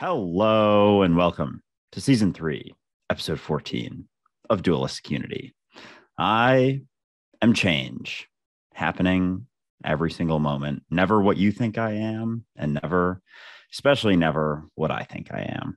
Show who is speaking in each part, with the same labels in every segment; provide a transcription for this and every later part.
Speaker 1: Hello and welcome to season three, episode 14 of Dualistic Unity. I am change happening every single moment, never what you think I am, and never, especially never what I think I am.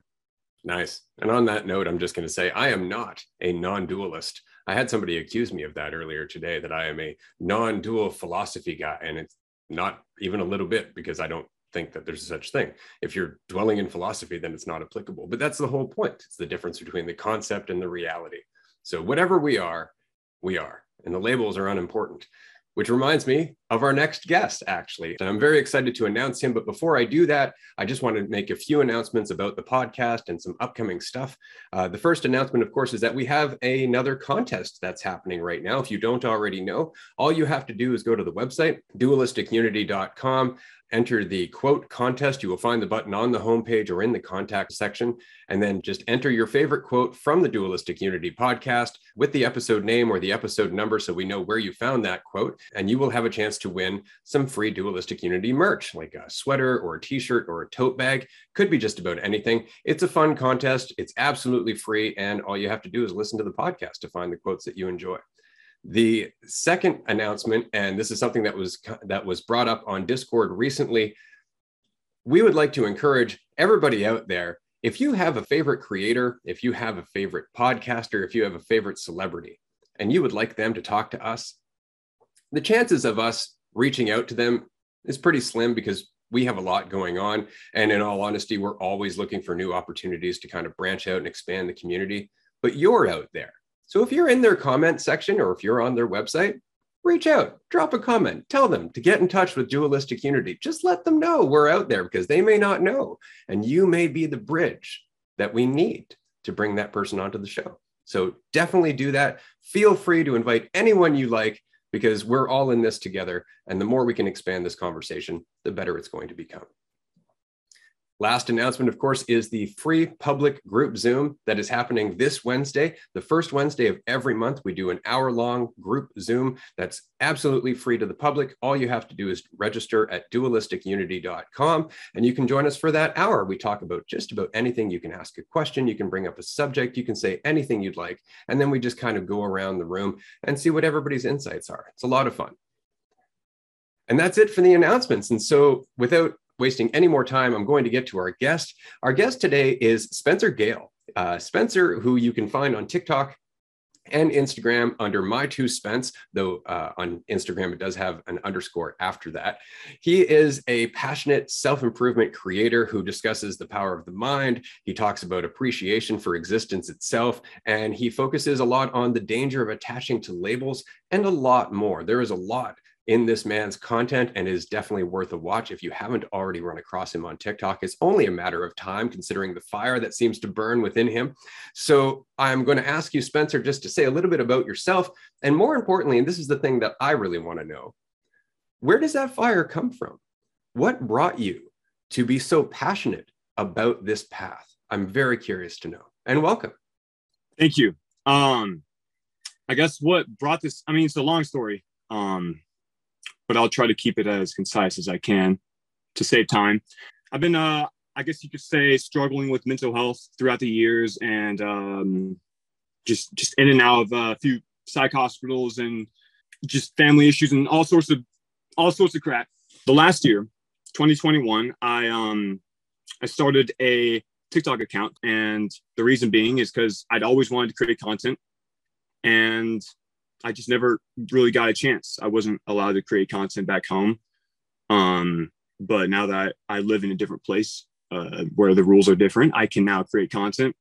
Speaker 2: Nice. And on that note, I'm just going to say I am not a non dualist. I had somebody accuse me of that earlier today that I am a non dual philosophy guy. And it's not even a little bit because I don't think that there's such thing. If you're dwelling in philosophy, then it's not applicable. But that's the whole point. It's the difference between the concept and the reality. So whatever we are, we are. And the labels are unimportant which reminds me of our next guest, actually. And I'm very excited to announce him. But before I do that, I just want to make a few announcements about the podcast and some upcoming stuff. Uh, the first announcement, of course, is that we have another contest that's happening right now. If you don't already know, all you have to do is go to the website, dualisticunity.com enter the quote contest. You will find the button on the homepage or in the contact section, and then just enter your favorite quote from the Dualistic Unity podcast with the episode name or the episode number so we know where you found that quote. And you will have a chance to win some free Dualistic Unity merch, like a sweater or a t shirt or a tote bag. Could be just about anything. It's a fun contest, it's absolutely free. And all you have to do is listen to the podcast to find the quotes that you enjoy. The second announcement, and this is something that was that was brought up on Discord recently, we would like to encourage everybody out there. If you have a favorite creator, if you have a favorite podcaster, if you have a favorite celebrity, and you would like them to talk to us, the chances of us reaching out to them is pretty slim because we have a lot going on. And in all honesty, we're always looking for new opportunities to kind of branch out and expand the community. But you're out there. So if you're in their comment section or if you're on their website, reach out, drop a comment, tell them to get in touch with Dualistic Unity. Just let them know we're out there because they may not know. And you may be the bridge that we need to bring that person onto the show. So definitely do that. Feel free to invite anyone you like because we're all in this together. And the more we can expand this conversation, the better it's going to become. Last announcement, of course, is the free public group Zoom that is happening this Wednesday. The first Wednesday of every month, we do an hour long group Zoom that's absolutely free to the public. All you have to do is register at dualisticunity.com and you can join us for that hour. We talk about just about anything. You can ask a question, you can bring up a subject, you can say anything you'd like. And then we just kind of go around the room and see what everybody's insights are. It's a lot of fun. And that's it for the announcements. And so, without wasting any more time, I'm going to get to our guest. Our guest today is Spencer Gale. Uh, Spencer, who you can find on TikTok and Instagram under my two Spence, though uh, on Instagram it does have an underscore after that. He is a passionate self improvement creator who discusses the power of the mind. He talks about appreciation for existence itself, and he focuses a lot on the danger of attaching to labels and a lot more. There is a lot in this man's content and is definitely worth a watch if you haven't already run across him on TikTok. It's only a matter of time considering the fire that seems to burn within him. So I'm going to ask you, Spencer, just to say a little bit about yourself. And more importantly, and this is the thing that I really want to know where does that fire come from? What brought you to be so passionate about this path? I'm very curious to know. And welcome.
Speaker 3: Thank you. Um, I guess what brought this, I mean, it's a long story. Um, but I'll try to keep it as concise as I can to save time. I've been, uh, I guess you could say, struggling with mental health throughout the years, and um, just just in and out of a few psych hospitals and just family issues and all sorts of all sorts of crap. The last year, 2021, I um I started a TikTok account, and the reason being is because I'd always wanted to create content, and I just never really got a chance. I wasn't allowed to create content back home. Um, but now that I live in a different place uh, where the rules are different, I can now create content.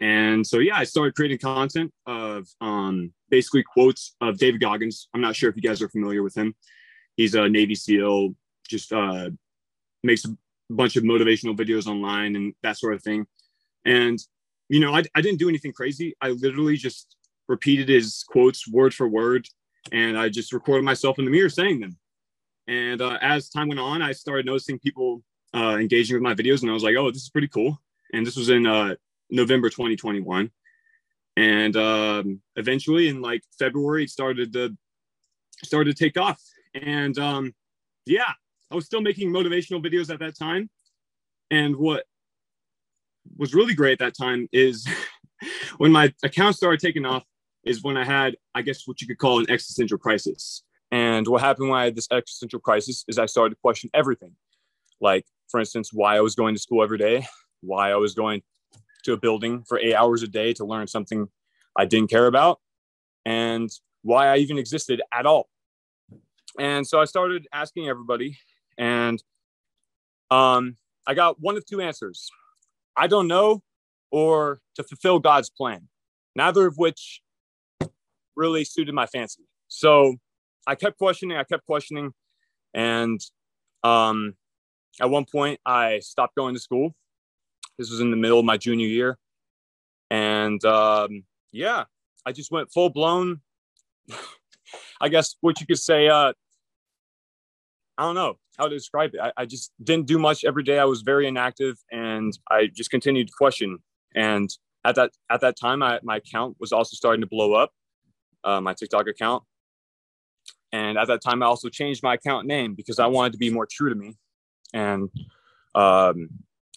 Speaker 3: And so, yeah, I started creating content of um, basically quotes of David Goggins. I'm not sure if you guys are familiar with him. He's a Navy SEAL, just uh, makes a bunch of motivational videos online and that sort of thing. And, you know, I, I didn't do anything crazy. I literally just repeated his quotes word for word, and I just recorded myself in the mirror saying them. And uh, as time went on, I started noticing people uh, engaging with my videos, and I was like, "Oh, this is pretty cool." And this was in uh, November 2021, and um, eventually, in like February, it started to started to take off. And um, yeah, I was still making motivational videos at that time. And what was really great at that time is when my account started taking off is when I had, I guess, what you could call an existential crisis. And what happened when I had this existential crisis is I started to question everything. Like, for instance, why I was going to school every day, why I was going to a building for eight hours a day to learn something I didn't care about, and why I even existed at all. And so I started asking everybody, and um, I got one of two answers I don't know, or to fulfill God's plan, neither of which really suited my fancy. So I kept questioning, I kept questioning. And um, at one point, I stopped going to school. This was in the middle of my junior year. And um, yeah, I just went full blown. I guess what you could say, uh, I don't know how to describe it. I, I, just didn't do much every day. I was very inactive and I just continued to question. And at that at that time, I, my account was also starting to blow up, uh, my TikTok account. And at that time, I also changed my account name because I wanted to be more true to me. And um,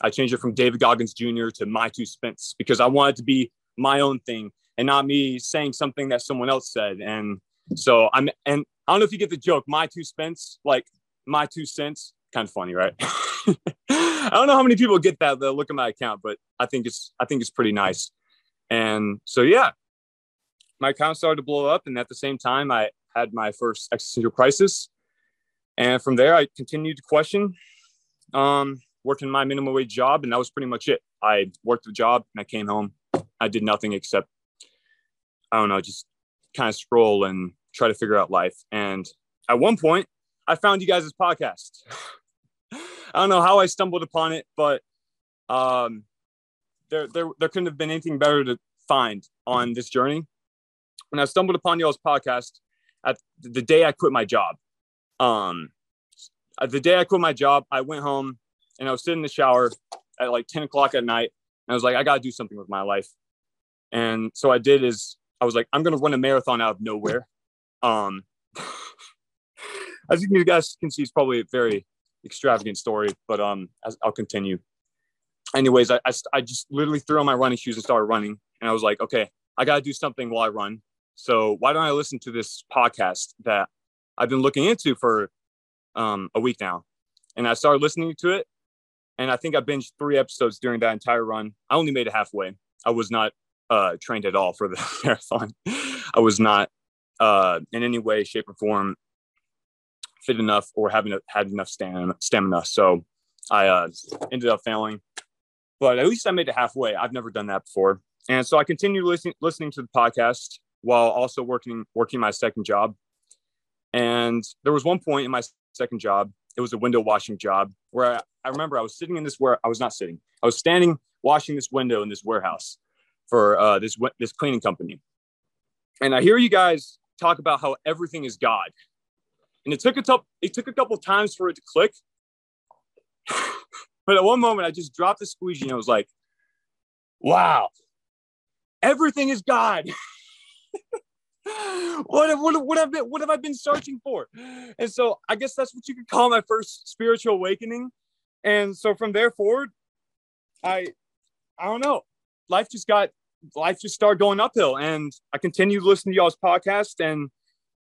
Speaker 3: I changed it from David Goggins Jr. to My Two Spence because I wanted to be my own thing and not me saying something that someone else said. And so I'm, and I don't know if you get the joke, My Two Spence, like my two cents. Kind of funny, right? I don't know how many people get that. They'll look at my account, but I think it's, I think it's pretty nice. And so, yeah, my account started to blow up. And at the same time, I had my first existential crisis. And from there, I continued to question, um, working my minimum wage job. And that was pretty much it. I worked the job and I came home. I did nothing except, I don't know, just kind of scroll and try to figure out life. And at one point, I found you guys' podcast. I don't know how I stumbled upon it, but um, there, there, there couldn't have been anything better to find on this journey. When I stumbled upon y'all's podcast at the day I quit my job. Um, the day I quit my job, I went home and I was sitting in the shower at like 10 o'clock at night. And I was like, I got to do something with my life. And so I did is I was like, I'm going to run a marathon out of nowhere. Um, as you guys can see, it's probably a very extravagant story, but um, I'll continue. Anyways, I, I, I just literally threw on my running shoes and started running. And I was like, okay, I got to do something while I run. So why don't I listen to this podcast that I've been looking into for um, a week now? And I started listening to it. And I think I binged three episodes during that entire run. I only made it halfway. I was not uh, trained at all for the marathon. I was not uh, in any way, shape, or form fit enough or having had enough stamina. So I uh, ended up failing, but at least I made it halfway. I've never done that before. And so I continued listening to the podcast while also working working my second job. And there was one point in my second job, it was a window washing job where I, I remember I was sitting in this where I was not sitting, I was standing washing this window in this warehouse for uh, this this cleaning company. And I hear you guys talk about how everything is God. And it took a couple it took a couple times for it to click. but at one moment I just dropped the squeegee and I was like, wow, everything is God. what, what, what, have been, what have I been searching for? And so I guess that's what you could call my first spiritual awakening. And so from there forward, I I don't know. Life just got life just started going uphill. And I continued listening to y'all's podcast. And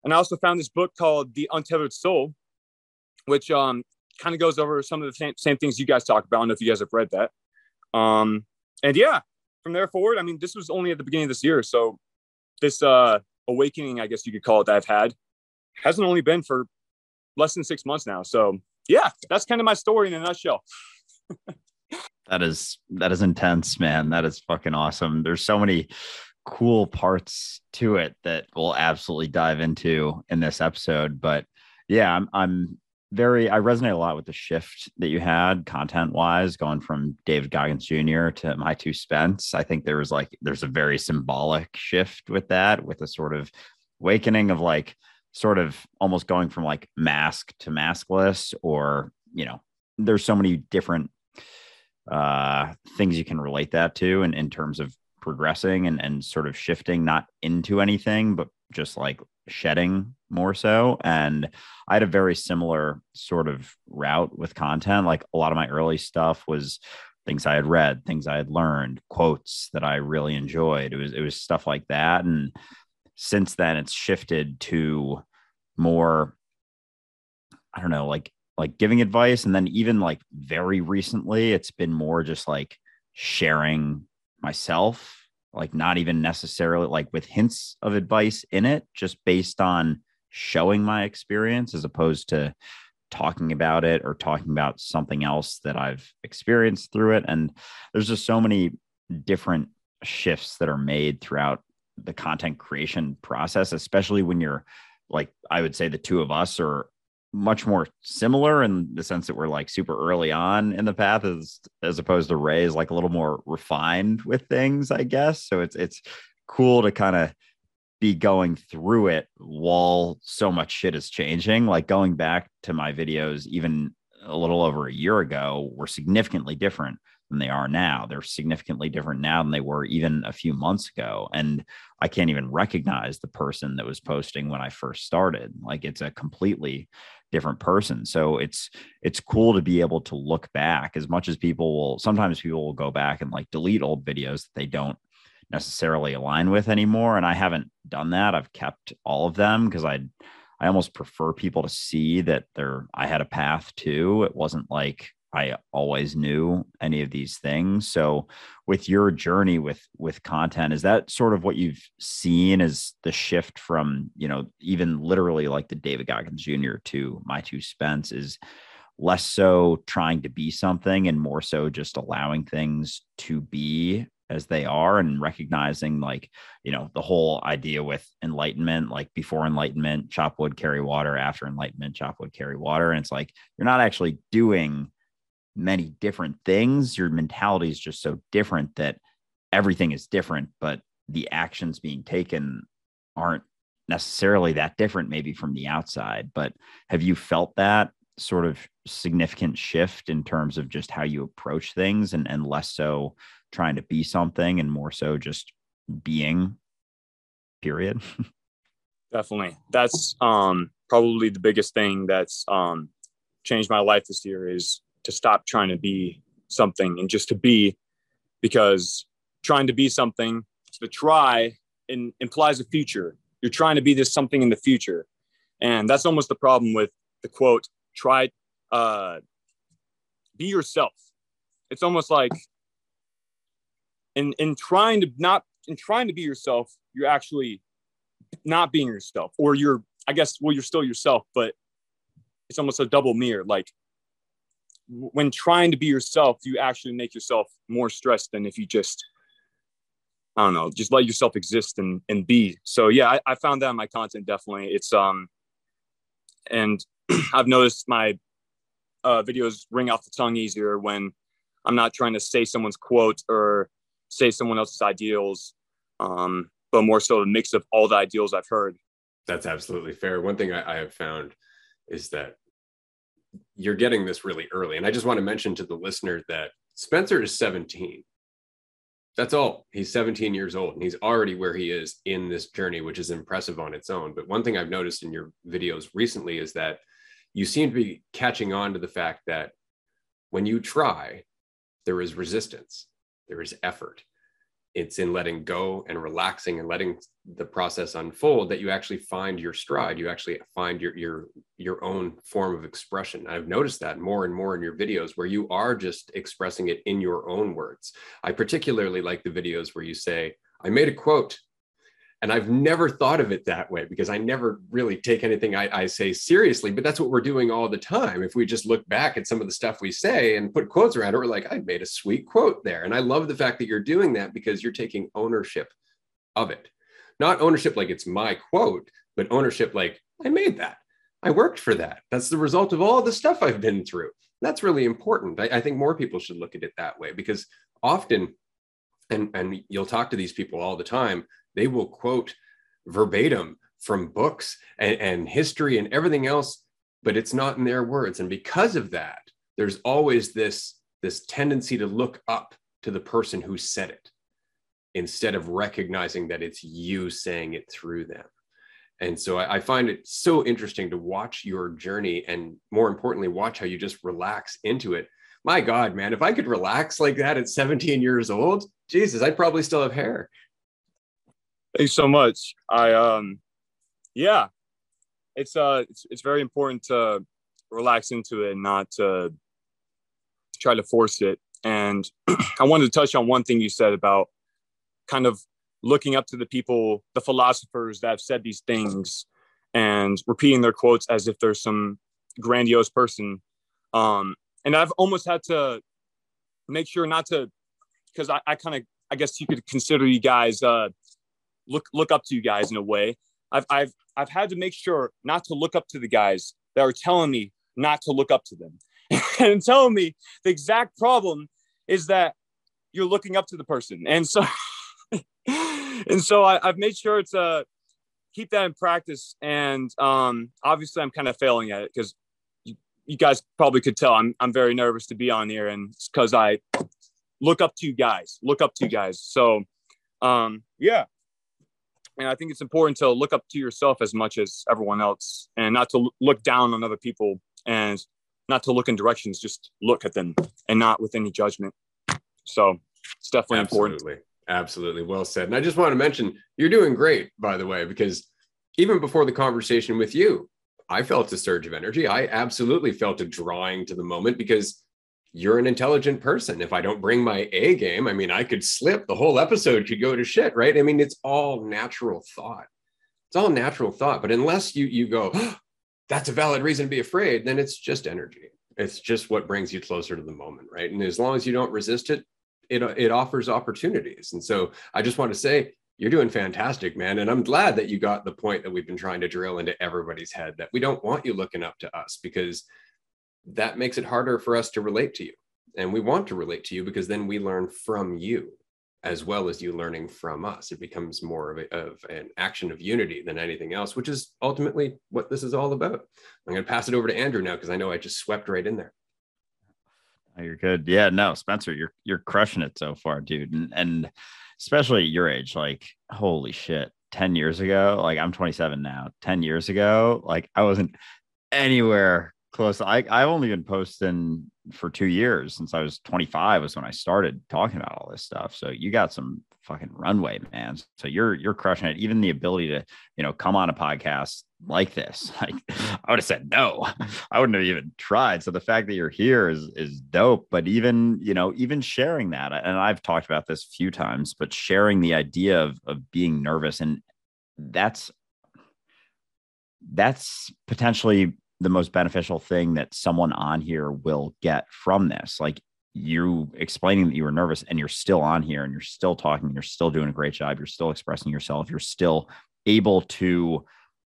Speaker 3: and I also found this book called The Untethered Soul, which um kind of goes over some of the same, same things you guys talk about. I don't know if you guys have read that. Um, and yeah, from there forward, I mean, this was only at the beginning of this year. So this uh, awakening, I guess you could call it, that I've had hasn't only been for less than six months now. So yeah, that's kind of my story in a nutshell.
Speaker 1: that is that is intense, man. That is fucking awesome. There's so many cool parts to it that we'll absolutely dive into in this episode. But yeah, I'm I'm very I resonate a lot with the shift that you had content wise, going from David Goggins Jr. to My Two Spence. I think there was like there's a very symbolic shift with that, with a sort of awakening of like sort of almost going from like mask to maskless, or you know, there's so many different uh things you can relate that to in, in terms of progressing and, and sort of shifting not into anything but just like shedding more so. And I had a very similar sort of route with content. Like a lot of my early stuff was things I had read, things I had learned, quotes that I really enjoyed. It was it was stuff like that. And since then it's shifted to more, I don't know, like like giving advice. And then even like very recently, it's been more just like sharing myself, like not even necessarily like with hints of advice in it, just based on showing my experience as opposed to talking about it or talking about something else that I've experienced through it. And there's just so many different shifts that are made throughout the content creation process, especially when you're like, I would say the two of us are much more similar in the sense that we're like super early on in the path as as opposed to Ray is like a little more refined with things, I guess. So it's it's cool to kind of be going through it while so much shit is changing. Like going back to my videos even a little over a year ago were significantly different than they are now. They're significantly different now than they were even a few months ago. And I can't even recognize the person that was posting when I first started. Like it's a completely different person. So it's it's cool to be able to look back as much as people will sometimes people will go back and like delete old videos that they don't necessarily align with anymore and I haven't done that. I've kept all of them because I I almost prefer people to see that there I had a path too. It wasn't like I always knew any of these things. So with your journey with with content, is that sort of what you've seen as the shift from, you know, even literally like the David Goggins Jr. to my two Spence is less so trying to be something and more so just allowing things to be as they are and recognizing like you know the whole idea with enlightenment like before enlightenment chop wood carry water after enlightenment chop wood carry water and it's like you're not actually doing many different things. Your mentality is just so different that everything is different but the actions being taken aren't necessarily that different maybe from the outside. But have you felt that sort of significant shift in terms of just how you approach things and, and less so trying to be something and more so just being period?
Speaker 3: Definitely. That's um probably the biggest thing that's um changed my life this year is to stop trying to be something and just to be because trying to be something the try in, implies a future. You're trying to be this something in the future. And that's almost the problem with the quote try uh be yourself. It's almost like in in trying to not in trying to be yourself you're actually not being yourself or you're i guess well you're still yourself but it's almost a double mirror. Like when trying to be yourself, you actually make yourself more stressed than if you just, I don't know, just let yourself exist and, and be. So yeah, I, I found that in my content definitely. It's um, and I've noticed my uh, videos ring off the tongue easier when I'm not trying to say someone's quote or say someone else's ideals, um, but more so a mix of all the ideals I've heard.
Speaker 2: That's absolutely fair. One thing I, I have found is that you're getting this really early. And I just want to mention to the listener that Spencer is 17. That's all. He's 17 years old and he's already where he is in this journey, which is impressive on its own. But one thing I've noticed in your videos recently is that you seem to be catching on to the fact that when you try, there is resistance, there is effort it's in letting go and relaxing and letting the process unfold that you actually find your stride. You actually find your your your own form of expression. I've noticed that more and more in your videos where you are just expressing it in your own words. I particularly like the videos where you say i made a quote and I've never thought of it that way because I never really take anything I, I, say seriously. But that's what we're doing all the time. If we just look back at some of the stuff we say and put quotes around it, we're like, I made a sweet quote there. And I love the fact that you're doing that because you're taking ownership of it. Not ownership like it's my quote, but ownership like I made that. I worked for that. That's the result of all the stuff I've been through. That's really important. I, I think more people should look at it that way because often, and, and you'll talk to these people all the time, they will quote verbatim from books and, and history and everything else, but it's not in their words. And because of that, there's always this, this tendency to look up to the person who said it instead of recognizing that it's you saying it through them. And so I, I, find it so interesting to watch your journey and more importantly, watch how you just relax into it my God, man, if I could relax like that at 17 years old, Jesus, I'd probably still have hair.
Speaker 3: Thanks so much. I um yeah. It's uh it's it's very important to relax into it and not to try to force it. And I wanted to touch on one thing you said about kind of looking up to the people, the philosophers that have said these things and repeating their quotes as if there's some grandiose person. Um, and I've almost had to make sure not to, because I, I kind of, I guess you could consider you guys uh, look look up to you guys in a way. I've I've I've had to make sure not to look up to the guys that are telling me not to look up to them and telling me the exact problem is that you're looking up to the person. And so and so I, have made sure to keep that in practice. And um, obviously, I'm kind of failing at it because you, you, guys probably could tell I'm I'm very nervous to be on here, and because I look up to you guys, look up to you guys. So um, yeah. And I think it's important to look up to yourself as much as everyone else and not to look down on other people and not to look in directions, just look at them and not with any judgment. So it's definitely Absolutely. important.
Speaker 2: Absolutely. Well said. And I just want to mention you're doing great, by the way, because even before the conversation with you, I felt a surge of energy. I absolutely felt a drawing to the moment because you're an intelligent person. If I don't bring my A game, I mean, I could slip. The whole episode could go to shit, right? I mean, it's all natural thought. It's all natural thought. But unless you you go, oh, that's a valid reason to be afraid, then it's just energy. It's just what brings you closer to the moment, right? And as long as you don't resist it, it it offers opportunities. And so I just want to say you're doing fantastic, man. And I'm glad that you got the point that we've been trying to drill into everybody's head that we don't want you looking up to us because that makes it harder for us to relate to you. And we want to relate to you because then we learn from you as well as you learning from us. It becomes more of, a, of an action of unity than anything else, which is ultimately what this is all about. I'm going to pass it over to Andrew now because I know I just swept right in there.
Speaker 1: You're good. Yeah, no, Spencer, you're you're crushing it so far, dude. And, and especially at your age, like holy shit. 10 years ago, like I'm 27 now. 10 years ago, like I wasn't anywhere close. I I've only been posting for two years since I was 25 was when I started talking about all this stuff. So you got some fucking runway, man. So you're you're crushing it. Even the ability to, you know, come on a podcast like this. Like I would have said no. I wouldn't have even tried. So the fact that you're here is is dope. But even, you know, even sharing that, and I've talked about this a few times, but sharing the idea of of being nervous and that's that's potentially the most beneficial thing that someone on here will get from this. Like you explaining that you were nervous and you're still on here and you're still talking, and you're still doing a great job, you're still expressing yourself, you're still able to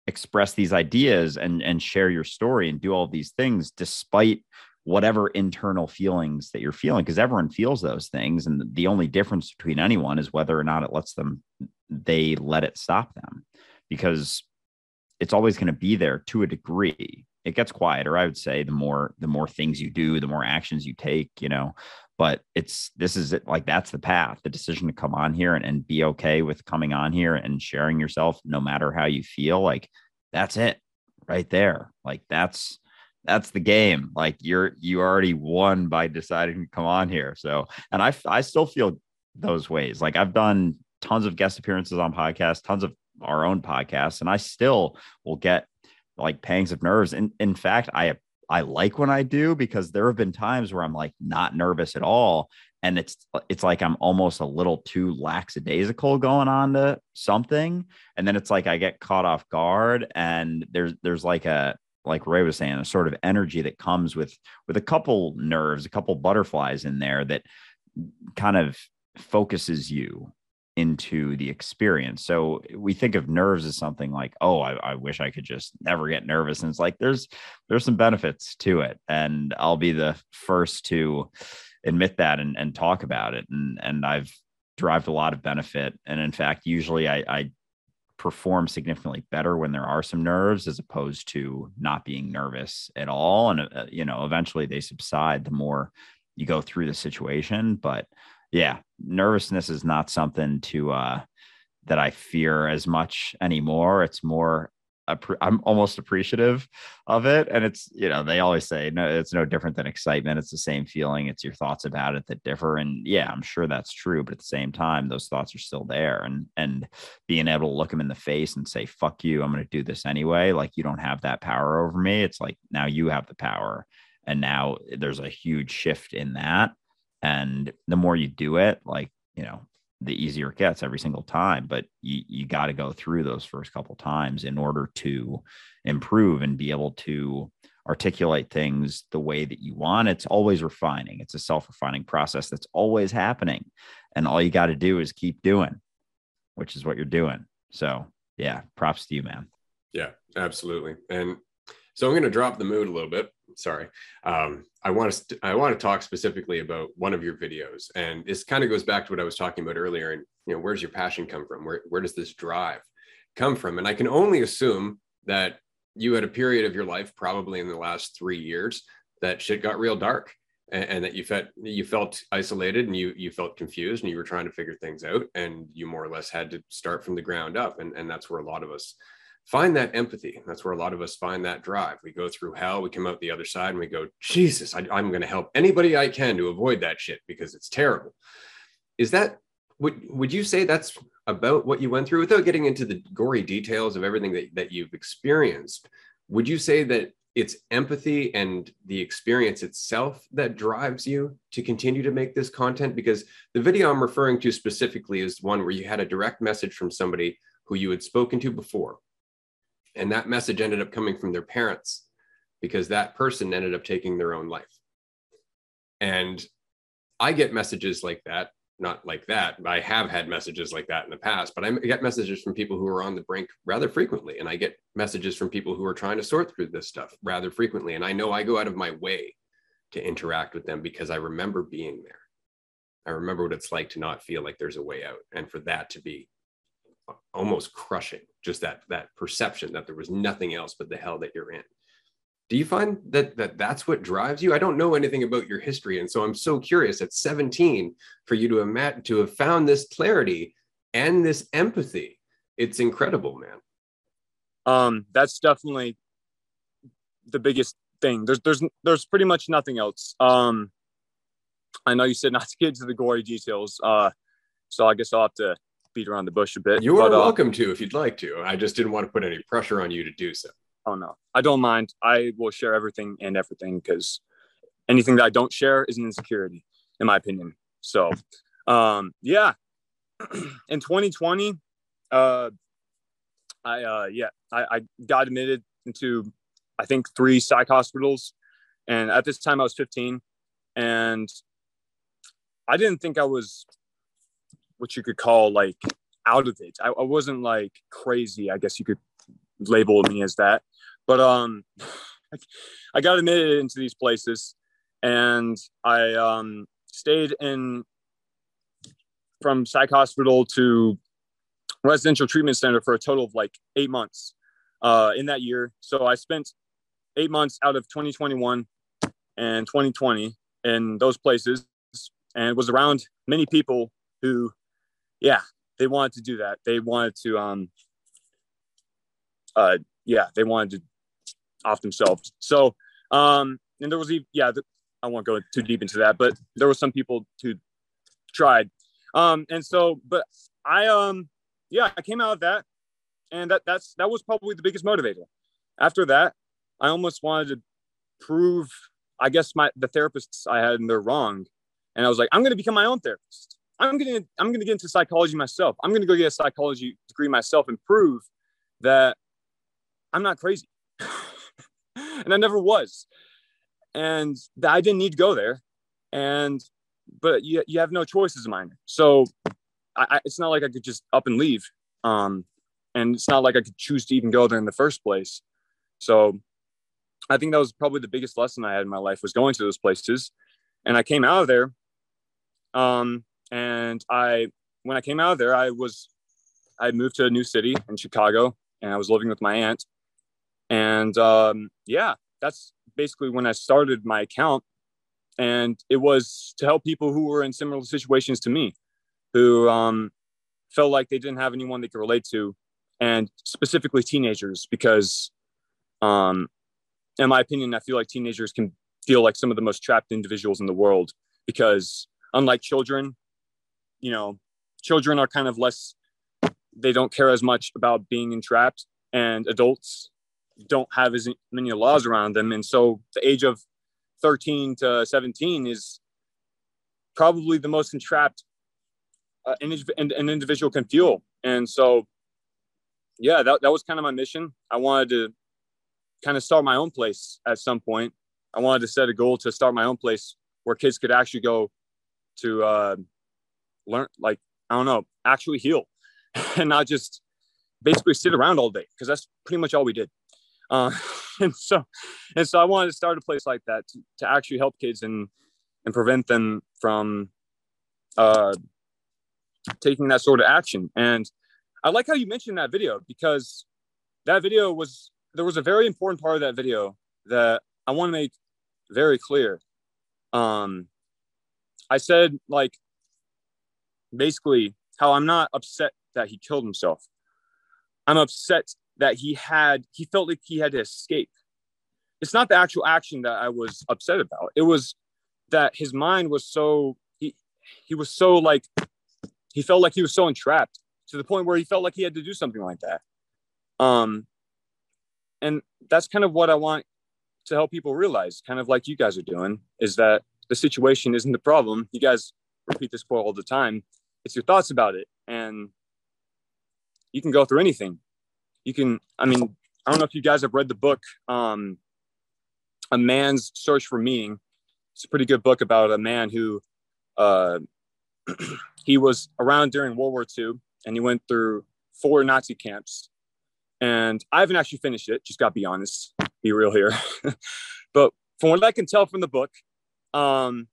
Speaker 1: express these ideas and and share your story and do all these things despite whatever internal feelings that you're feeling because everyone feels those things and the only difference between anyone is whether or not it lets them they let it stop them because it's always going to be there to a degree it gets quieter i would say the more the more things you do the more actions you take you know? But it's this is it like that's the path the decision to come on here and, and be okay with coming on here and sharing yourself no matter how you feel like that's it right there. Like that's that's the game. Like you're you already won by deciding to come on here. So and i i still feel those ways. Like i've done tons of guest appearances on podcasts tons of our own podcasts and i still will get like pangs of nerves. And in fact, I I like when I do because there have been times where I'm like not nervous at all. And it's it's like I'm almost a little too lackadaisical going on to something. And then it's like I get caught off guard and there's there's like a like Ray was saying, a sort of energy that comes with with a couple nerves, a couple butterflies in there that kind of focuses you into the experience. So we think of nerves as something like, oh, I, I, wish I could just never get nervous. And it's like there's there's some benefits to it. And I'll be the first to admit that and, and talk about it. And and I've derived a lot of benefit. And in fact, usually I, I perform significantly better when there are some nerves as opposed to not being nervous at all. And uh, you know, eventually they subside the more you go through the situation. But yeah, nervousness is not something to uh that I fear as much anymore. It's more I'm almost appreciative of it. And it's, you know, they always say, no, it's no different than excitement. It's the same feeling. It's your thoughts about it that differ. And yeah, I'm sure that's true. But at the same time, those thoughts are still there. And, and being able to look them in the face and say, fuck you, I'm going to do this anyway. Like you don't have that power over me. It's like now you have the power. And now there's a huge shift in that. And the more you do it, like, you know, the easier it gets every single time but you, you got to go through those first couple times in order to improve and be able to articulate things the way that you want. It's always refining. It's a self-refining process that's always happening. And all you got to do is keep doing which is what you're doing. So yeah props to you man.
Speaker 2: Yeah absolutely. And so i'm going to drop the mood a little bit sorry. Um, I want to I want to talk specifically about one of your videos, and this kind of goes back to what I was talking about earlier. And you know, where's your passion come from? Where where does this drive come from? And I can only assume that you had a period of your life, probably in the last three years, that shit got real dark, and, and that you felt you felt isolated, and you you felt confused, and you were trying to figure things out, and you more or less had to start from the ground up, and and that's where a lot of us find that empathy. That's where a lot of us find that drive. We go through hell, we come out the other side, and we go, Jesus, I, am going to help anybody I can to avoid that shit because it's terrible. Is that would would you say that's about what you went through without getting into the gory details of everything that, that you've experienced? Would you say that it's empathy and the experience itself that drives you to continue to make this content? Because the video I'm referring to specifically is one where you had a direct message from somebody who you had spoken to before and that message ended up coming from their parents because that person ended up taking their own life. And I get messages like that, not like that. I have had messages like that in the past, but I get messages from people who are on the brink rather frequently. And I get messages from people who are trying to sort through this stuff rather frequently. And I know I go out of my way to interact with them because I remember being there. I remember what it's like to not feel like there's a way out and for that to be almost crushing just that that perception that there was nothing else but the hell that you're in. Do you find that that that's what drives you? I don't know anything about your history and so i'm so curious at 17 for you to imagine to have found this clarity and this empathy. It's incredible man.
Speaker 3: Um that's definitely the biggest thing. There's there's there's pretty much nothing else. Um i know you said not to get into the gory details uh so i guess i'll have to beat around the bush a bit.
Speaker 2: You are but, uh, welcome to if you'd like to. I just didn't want to put any pressure on you to do so.
Speaker 3: Oh no, I don't mind. I will share everything and everything because anything that I don't share is an insecurity, in my opinion. So, um, yeah, in 2020, uh, I uh, yeah, I, I got admitted into I think three psych hospitals, and at this time I was 15, and I didn't think I was what you could call like out of it. I, I wasn't like crazy. I guess you could label me as that. But um, I got admitted into these places, and I um, stayed in from psych hospital to residential treatment center for a total of like eight months uh, in that year. So I spent eight months out of 2021 and 2020 in those places, and was around many people who yeah, they wanted to do that. They wanted to, um, uh, yeah, they wanted to off themselves. So, um, and there was even, yeah, I won't go too deep into that, but there were some people who tried. Um, and so, but I, um, yeah, I came out of that and that, that's, that was probably the biggest motivator. After that, I almost wanted to prove, I guess my, the therapists I had, and they're wrong. And I was like, I'm going to become my own therapist. I'm gonna I'm gonna get into psychology myself. I'm gonna go get a psychology degree myself and prove that I'm not crazy. and I never was. And that I didn't need to go there. And but you you have no choice as a minor. So I, I, it's not like I could just up and leave. Um, and it's not like I could choose to even go there in the first place. So I think that was probably the biggest lesson I had in my life was going to those places. And I came out of there um, and I, when I came out of there, I was, I moved to a new city in Chicago and I was living with my aunt. And um, yeah, that's basically when I started my account. And it was to help people who were in similar situations to me, who um, felt like they didn't have anyone they could relate to and specifically teenagers, because, um, in my opinion, I feel like teenagers can feel like some of the most trapped individuals in the world because, unlike children, you know, children are kind of less, they don't care as much about being entrapped, and adults don't have as many laws around them. And so the age of 13 to 17 is probably the most entrapped uh, an, an individual can feel. And so, yeah, that, that was kind of my mission. I wanted to kind of start my own place at some point. I wanted to set a goal to start my own place where kids could actually go to uh, learn, like, I don't know, actually heal and not just basically sit around all day because that's pretty much all we did. Uh, and so, and so I wanted to start a place like that to, to actually help kids and, and prevent them from uh, taking that sort of action. And I like how you mentioned that video because that video was there was a very important part of that video that I want to make very clear. Um, I said like basically how I'm not upset that he killed himself. I'm upset that he had he felt like he had to escape. It's not the actual action that I was upset about. It was that his mind was so he he was so like he felt like he was so entrapped to the point where he felt like he had to do something like that. Um, and that's kind of what I want to help people realize, kind of like you guys are doing, is that the situation isn't the problem. You guys repeat this quote all the time. It's your thoughts about it. And you can go through anything. You can, I mean, I don't know if you guys have read the book, um, A Man's Search for Meaning. It's a pretty good book about a man who uh, he was around during World War II and he went through four Nazi camps. And I haven't actually finished it, just got to be honest, be real here. but from what I can tell from the book, um,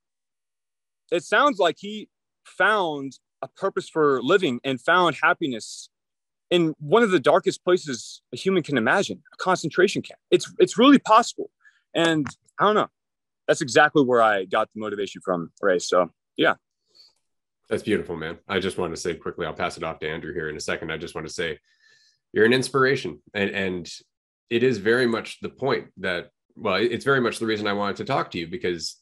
Speaker 3: it sounds like he found a purpose for living and found happiness in one of the darkest places a human can imagine a concentration camp it's it's really possible and i don't know that's exactly where i got the motivation from ray so yeah
Speaker 2: that's beautiful, man. I just want to say quickly, I'll pass it off to Andrew here in a second. I just want to say you're an inspiration. And, and it is very much the point that, well, it's very much the reason I wanted to talk to you because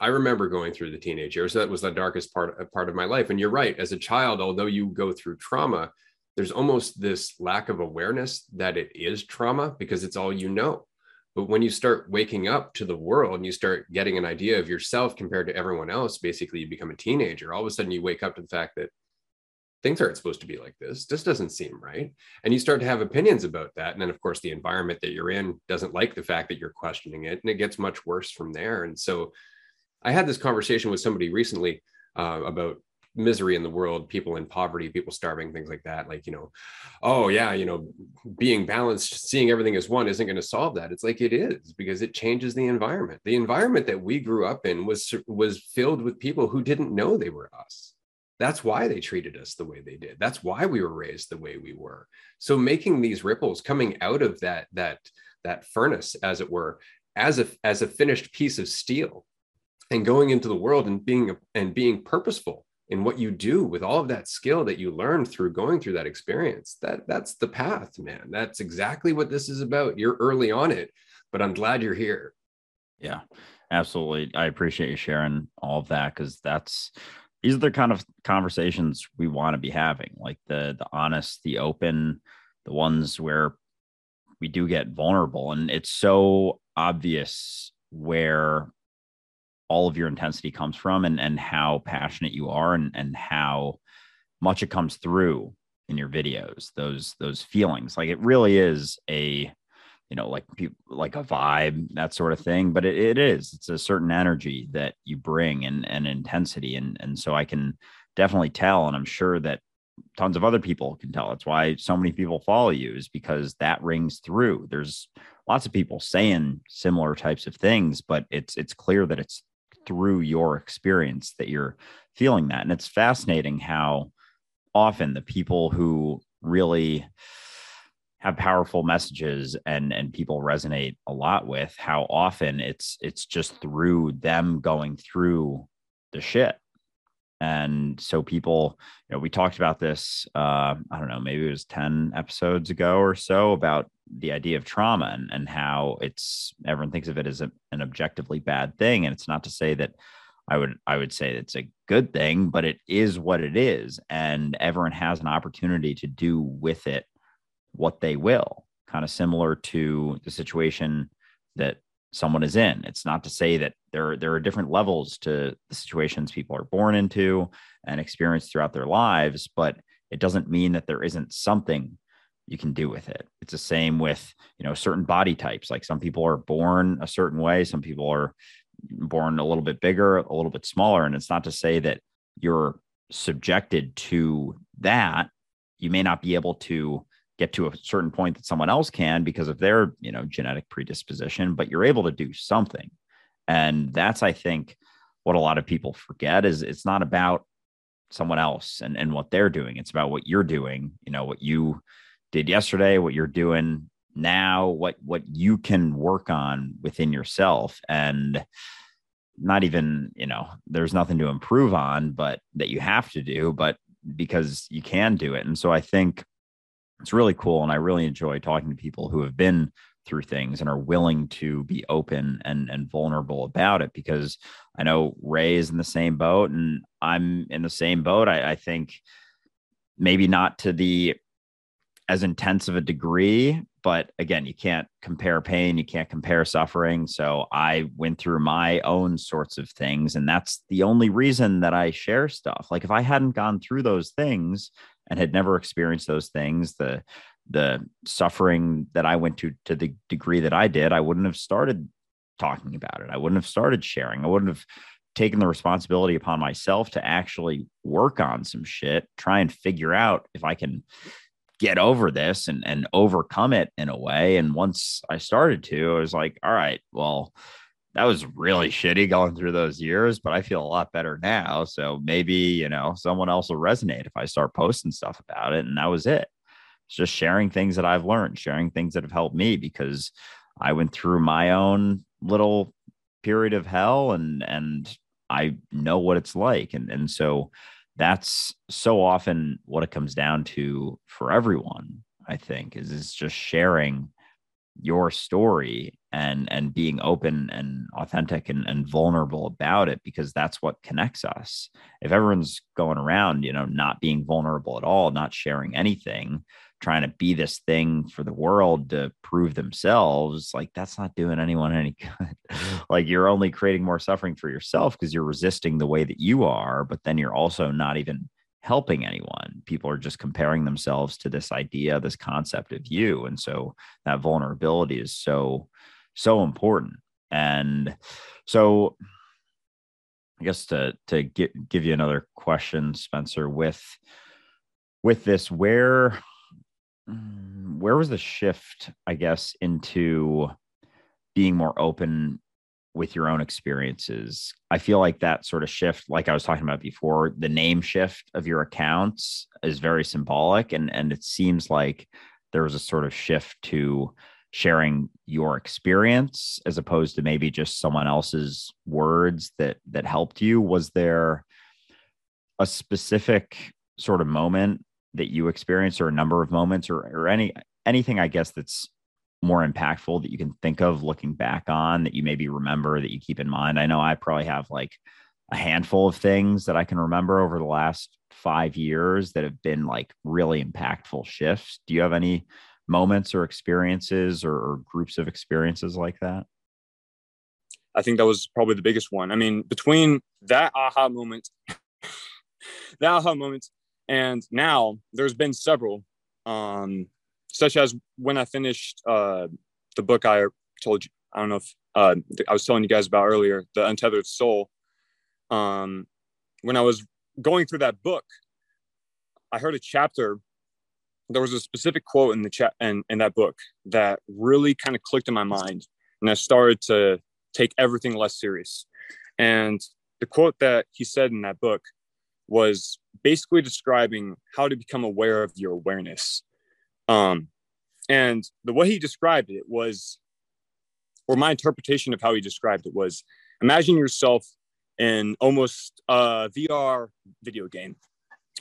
Speaker 2: I remember going through the teenage years. That was the darkest part, uh, part of my life. And you're right. As a child, although you go through trauma, there's almost this lack of awareness that it is trauma because it's all you know. But when you start waking up to the world and you start getting an idea of yourself compared to everyone else, basically you become a teenager. All of a sudden you wake up to the fact that things aren't supposed to be like this. This doesn't seem right. And you start to have opinions about that. And then, of course, the environment that you're in doesn't like the fact that you're questioning it. And it gets much worse from there. And so I had this conversation with somebody recently uh, about misery in the world, people in poverty, people starving, things like that. Like, you know, oh yeah, you know, being balanced, seeing everything as one isn't going to solve that. It's like it is because it changes the environment. The environment that we grew up in was was filled with people who didn't know they were us. That's why they treated us the way they did. That's why we were raised the way we were. So making these ripples coming out of that that that furnace, as it were, as a as a finished piece of steel, and going into the world and being and being purposeful in what you do with all of that skill that you learned through going through that experience that that's the path man. That's exactly what this is about. You're early on it but i'm glad you're here.
Speaker 1: Yeah absolutely. I appreciate you sharing all of that because that's these are the kind of conversations we want to be having like the the honest the open the ones where we do get vulnerable. And it's so obvious where all of your intensity comes from and and how passionate you are and and how much it comes through in your videos those those feelings. Like it really is a you know like like a vibe that sort of thing but it, it is. It's a certain energy that you bring and and intensity. And and so i can definitely tell and i'm sure that tons of other people can tell. It's why so many people follow you is because that rings through. There's lots of people saying similar types of things but it's it's clear that it's through your experience that you're feeling that. And it's fascinating how often the people who really have powerful messages and and people resonate a lot with how often it's it's just through them going through the shit And so people, you know, we talked about this, uh, I don't know, maybe it was 10 episodes ago or so about the idea of trauma and, and how it's everyone thinks of it as a, an objectively bad thing. And it's not to say that I would I would say it's a good thing, but it is what it is. And everyone has an opportunity to do with it what they will, kind of similar to the situation that someone is in. It's not to say that there, there are different levels to the situations people are born into and experience throughout their lives, but it doesn't mean that there isn't something you can do with it. It's the same with, you know, certain body types. Like some people are born a certain way, some people are born a little bit bigger, a little bit smaller. And it's not to say that you're subjected to that. You may not be able to get to a certain point that someone else can because of their you know genetic predisposition but you're able to do something. And that's i think what a lot of people forget is it's not about someone else and, and what they're doing. It's about what you're doing you know what you did yesterday what you're doing now what what you can work on within yourself. And not even you know there's nothing to improve on but that you have to do but because you can do it. And so i think it's really cool and i really enjoy talking to people who have been through things and are willing to be open and and vulnerable about it because i know ray is in the same boat and i'm in the same boat. I, I think maybe not to the as intense of a degree but again you can't compare pain you can't compare suffering. So i went through my own sorts of things and that's the only reason that i share stuff. Like if i hadn't gone through those things and had never experienced those things, the the suffering that I went to to the degree that I did, I wouldn't have started talking about it. I wouldn't have started sharing. I wouldn't have taken the responsibility upon myself to actually work on some shit, try and figure out if I can get over this and and overcome it in a way. And once I started to, I was like, all right, well, that was really shitty going through those years, but I feel a lot better now. So maybe, you know, someone else will resonate if I start posting stuff about it. And that was it. It's just sharing things that I've learned, sharing things that have helped me because I went through my own little period of hell and and I know what it's like. And and so that's so often what it comes down to for everyone, I think, is is just sharing your story and and being open and authentic and, and vulnerable about it because that's what connects us. If everyone's going around you know not being vulnerable at all not sharing anything trying to be this thing for the world to prove themselves like that's not doing anyone any good. Like you're only creating more suffering for yourself because you're resisting the way that you are but then you're also not even helping anyone. People are just comparing themselves to this idea, this concept of you. And so that vulnerability is so, so important. And so I guess to to get, give you another question, Spencer, with with this, where where was the shift, I guess, into being more open with your own experiences. I feel like that sort of shift, like I was talking about before, the name shift of your accounts is very symbolic. And, and it seems like there was a sort of shift to sharing your experience as opposed to maybe just someone else's words that that helped you. Was there a specific sort of moment that you experienced or a number of moments or, or any anything I guess that's more impactful that you can think of looking back on that you maybe remember that you keep in mind? I know I probably have like a handful of things that I can remember over the last five years that have been like really impactful shifts. Do you have any moments or experiences or, or groups of experiences like that?
Speaker 3: I think that was probably the biggest one. I mean, between that aha moment, that aha moment, and now there's been several. Um, such as when I finished uh, the book I told you, I don't know if uh, I was telling you guys about earlier, The Untethered Soul. Um, when I was going through that book, I heard a chapter. There was a specific quote in the chat and in, in that book that really kind of clicked in my mind, and I started to take everything less serious. And the quote that he said in that book was basically describing how to become aware of your awareness. Um, and the way he described it was, or my interpretation of how he described it was, imagine yourself in almost a VR video game.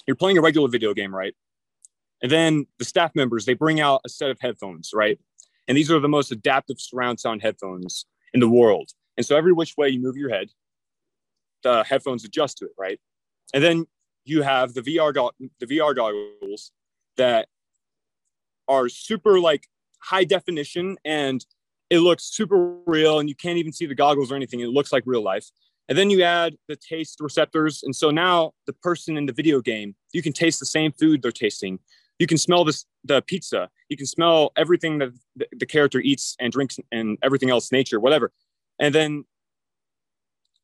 Speaker 3: You're playing a regular video game, right? And then the staff members, they bring out a set of headphones, right? And these are the most adaptive surround sound headphones in the world. And so every which way you move your head, the headphones adjust to it, right? And then you have the VR go- the VR goggles that are super like high definition and it looks super real and you can't even see the goggles or anything. It looks like real life. And then you add the taste receptors. And so now the person in the video game, you can taste the same food they're tasting. You can smell this the pizza. You can smell everything that the, the character eats and drinks and everything else, nature, whatever. And then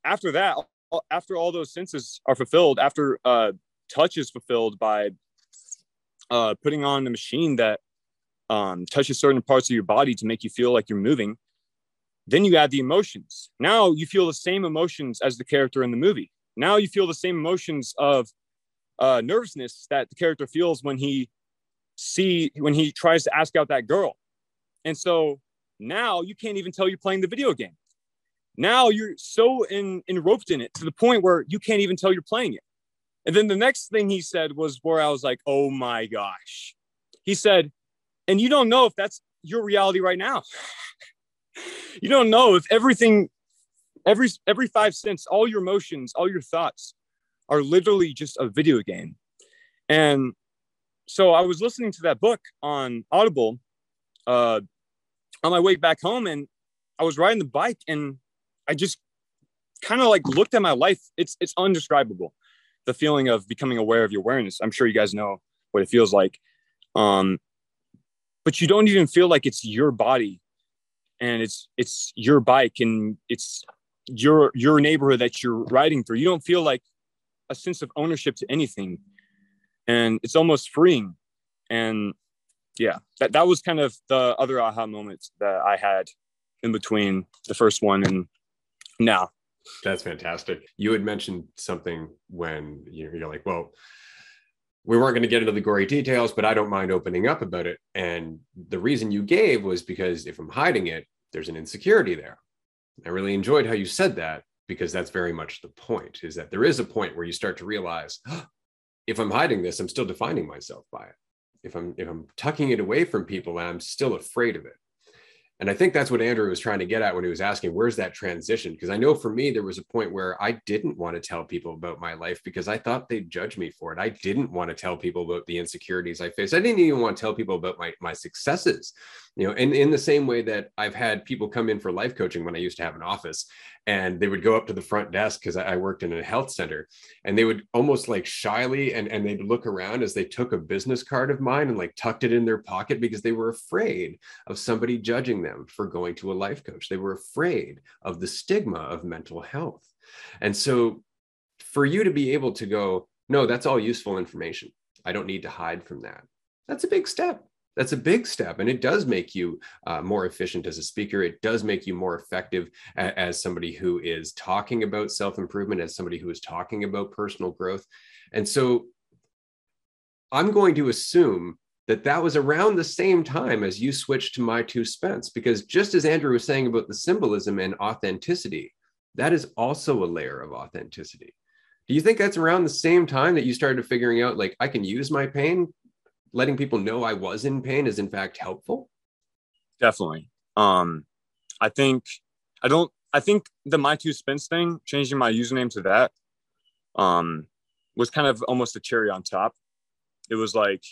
Speaker 3: after that, after all those senses are fulfilled, after uh, touch is fulfilled by uh, putting on a machine that um, touches certain parts of your body to make you feel like you're moving, then you add the emotions. Now you feel the same emotions as the character in the movie. Now you feel the same emotions of uh, nervousness that the character feels when he see when he tries to ask out that girl. And so now you can't even tell you're playing the video game. Now you're so in, enroped in it to the point where you can't even tell you're playing it. And then the next thing he said was where I was like, oh my gosh. He said, and you don't know if that's your reality right now. you don't know if everything, every every five cents, all your emotions, all your thoughts are literally just a video game. And so I was listening to that book on Audible uh, on my way back home, and I was riding the bike, and I just kind of like looked at my life. It's it's undescribable, the feeling of becoming aware of your awareness. I'm sure you guys know what it feels like, um, but you don't even feel like it's your body, and it's it's your bike, and it's your your neighborhood that you're riding through. You don't feel like a sense of ownership to anything. And it's almost freeing. And yeah that, that was kind of the other aha moments that i had in between the first one and now.
Speaker 2: That's fantastic. You had mentioned something when you're like well we weren't going to get into the gory details but i don't mind opening up about it and the reason you gave was because if i'm hiding it there's an insecurity there i really enjoyed how you said that because that's very much the point is that there is a point where you start to realize oh, if I'm hiding this, I'm still defining myself by it. If I'm if I'm tucking it away from people, I'm still afraid of it. And I think that's what Andrew was trying to get at when he was asking, where's that transition? Because I know for me, there was a point where I didn't want to tell people about my life because I thought they'd judge me for it. I didn't want to tell people about the insecurities I faced. I didn't even want to tell people about my, my successes, you know, and in the same way that I've had people come in for life coaching when I used to have an office and they would go up to the front desk because I worked in a health center and they would almost like shyly and, and they'd look around as they took a business card of mine and like tucked it in their pocket because they were afraid of somebody judging them for going to a life coach. They were afraid of the stigma of mental health. And so for you to be able to go, no, that's all useful information. I don't need to hide from that. That's a big step that's a big step and it does make you uh, more efficient as a speaker. It does make you more effective a- as somebody who is talking about self-improvement as somebody who is talking about personal growth. And so i'm going to assume that that was around the same time as you switched to my two spence because just as andrew was saying about the symbolism and authenticity that is also a layer of authenticity. Do you think that's around the same time that you started figuring out like i can use my pain letting people know I was in pain is in fact helpful?
Speaker 3: Definitely. Um, I think I don't. I think the my two spence thing, changing my username to that, um, was kind of almost a cherry on top. It was like,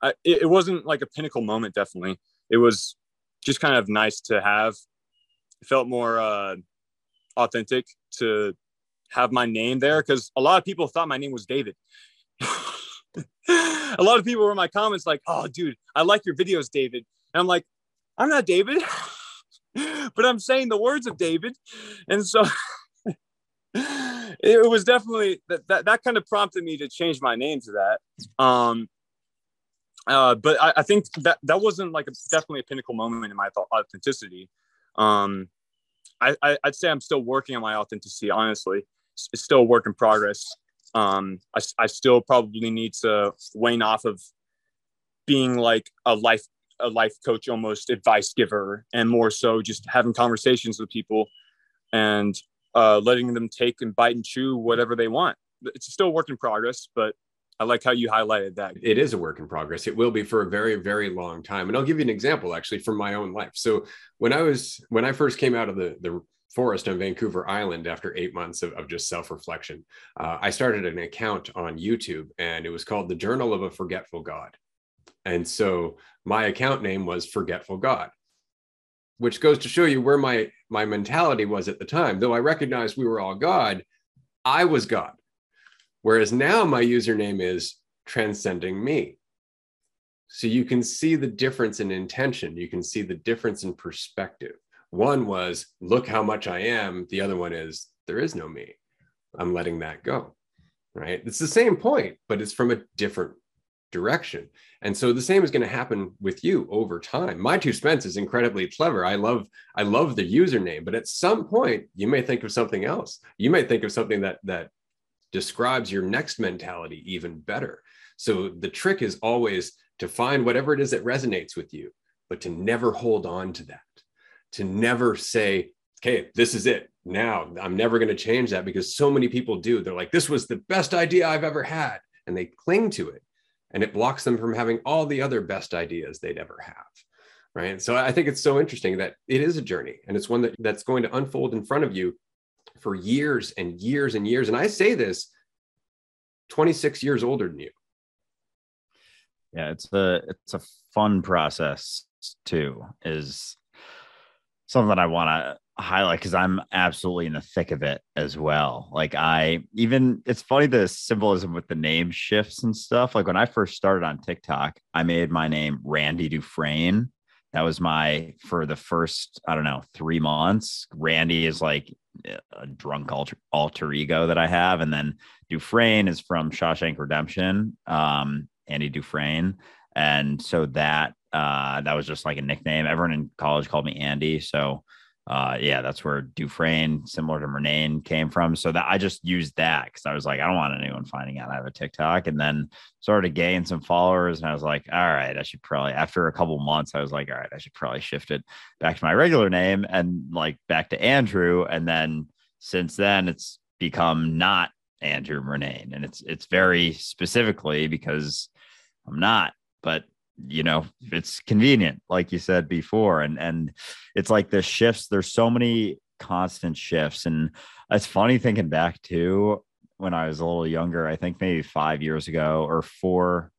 Speaker 3: I, it, wasn't like a pinnacle moment. Definitely, it was just kind of nice to have. It felt more uh, authentic to have my name there because a lot of people thought my name was David. a lot of people were in my comments like, "Oh, dude, I like your videos, David," and I'm like, "I'm not David, but I'm saying the words of David," and so it was definitely that, that that kind of prompted me to change my name to that. Um, uh, but I, I, think that that wasn't like a, definitely a pinnacle moment in my authenticity. Um, I, I, would say I'm still working on my authenticity. Honestly, it's still a work in progress um, I, I still probably need to wane off of being like a life a life coach almost advice giver and more so just having conversations with people and uh, letting them take and bite and chew whatever they want. It's still a work in progress, but I like how you highlighted that.
Speaker 2: It is a work in progress. It will be for a very, very long time. And I'll give you an example actually from my own life. So when I was when I first came out of the the forest on Vancouver Island after eight months of, of just self reflection, uh, I started an account on YouTube and it was called the Journal of a Forgetful God. And so my account name was Forgetful God, which goes to show you where my my mentality was at the time. Though I recognized we were all God, I was God. Whereas now my username is transcending me. So you can see the difference in intention. You can see the difference in perspective. One was, look how much I am. The other one is, there is no me. I'm letting that go. Right. It's the same point, but it's from a different direction. And so the same is going to happen with you over time. My two Spence is incredibly clever. I love, I love the username, but at some point you may think of something else. You may think of something that that describes your next mentality even better. So the trick is always to find whatever it is that resonates with you, but to never hold on to that, to never say, okay, this is it. Now I'm never going to change that because so many people do. They're like, this was the best idea I've ever had. And they cling to it and it blocks them from having all the other best ideas they'd ever have. Right. So I think it's so interesting that it is a journey and it's one that, that's going to unfold in front of you for years and years and years. And I say this 26 years older than you.
Speaker 1: Yeah, it's a it's a fun process too. Is something that I want to highlight because I'm absolutely in the thick of it as well. Like I even it's funny the symbolism with the name shifts and stuff. Like when I first started on TikTok, I made my name Randy Dufresne. That was my for the first, I don't know, three months. Randy is like a drunk alter, alter ego that I have. And then Dufresne is from Shawshank Redemption, um, Andy Dufresne. And so that uh, that was just like a nickname. Everyone in college called me Andy. So uh, yeah, that's where Dufresne, similar to Murnane, came from. So that I just used that because I was like, I don't want anyone finding out I have a TikTok. And then started to gain some followers, and I was like, all right, I should probably. After a couple months, I was like, all right, I should probably shift it back to my regular name and like back to Andrew. And then since then, it's become not Andrew Murnane, and it's it's very specifically because I'm not, but you know it's convenient like you said before. And and it's like the shifts there's so many constant shifts. And it's funny thinking back to when i was a little younger i think maybe five years ago or four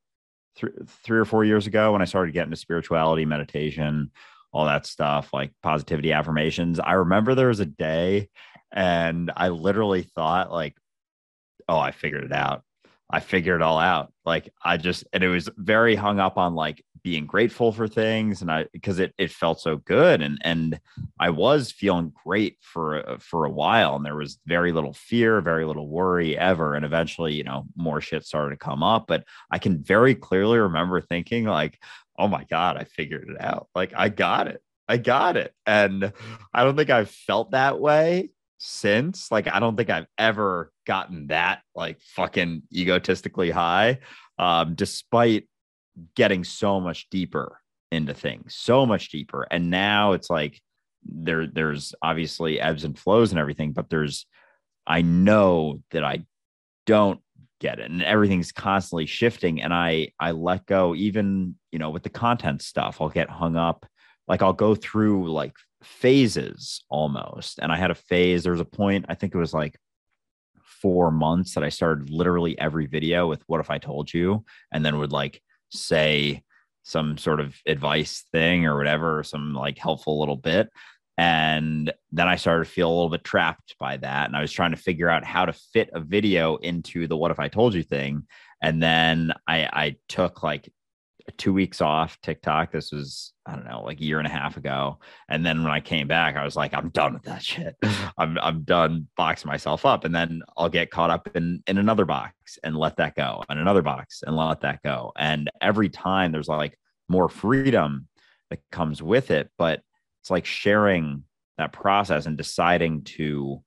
Speaker 1: three, three or four years ago when i started getting to spirituality meditation all that stuff like positivity affirmations. I remember there was a day and i literally thought like oh i figured it out I figured it all out. Like I just and it was very hung up on like being grateful for things and I because it it felt so good and and I was feeling great for for a while and there was very little fear, very little worry ever and eventually, you know, more shit started to come up, but I can very clearly remember thinking like, "Oh my god, I figured it out. Like I got it. I got it." And I don't think I've felt that way since. Like, I don't think I've ever gotten that like fucking egotistically high, um, despite getting so much deeper into things, so much deeper. And now it's like there, there's obviously ebbs and flows and everything, but there's, I know that I don't get it and everything's constantly shifting and i i let go even you know with the content stuff i'll get hung up like i'll go through like phases almost. And I had a phase, there was a point, I think it was like four months that I started literally every video with what if I told you, and then would like say some sort of advice thing or whatever, some like helpful little bit. And then I started to feel a little bit trapped by that. And I was trying to figure out how to fit a video into the what if I told you thing. And then I, I took like two weeks off TikTok. This was, I don't know, like a year and a half ago. And then when I came back, I was like, I'm done with that shit. I'm I'm done boxing myself up. And then I'll get caught up in in another box and let that go, and another box and let that go. And every time there's like more freedom that comes with it. But it's like sharing that process and deciding to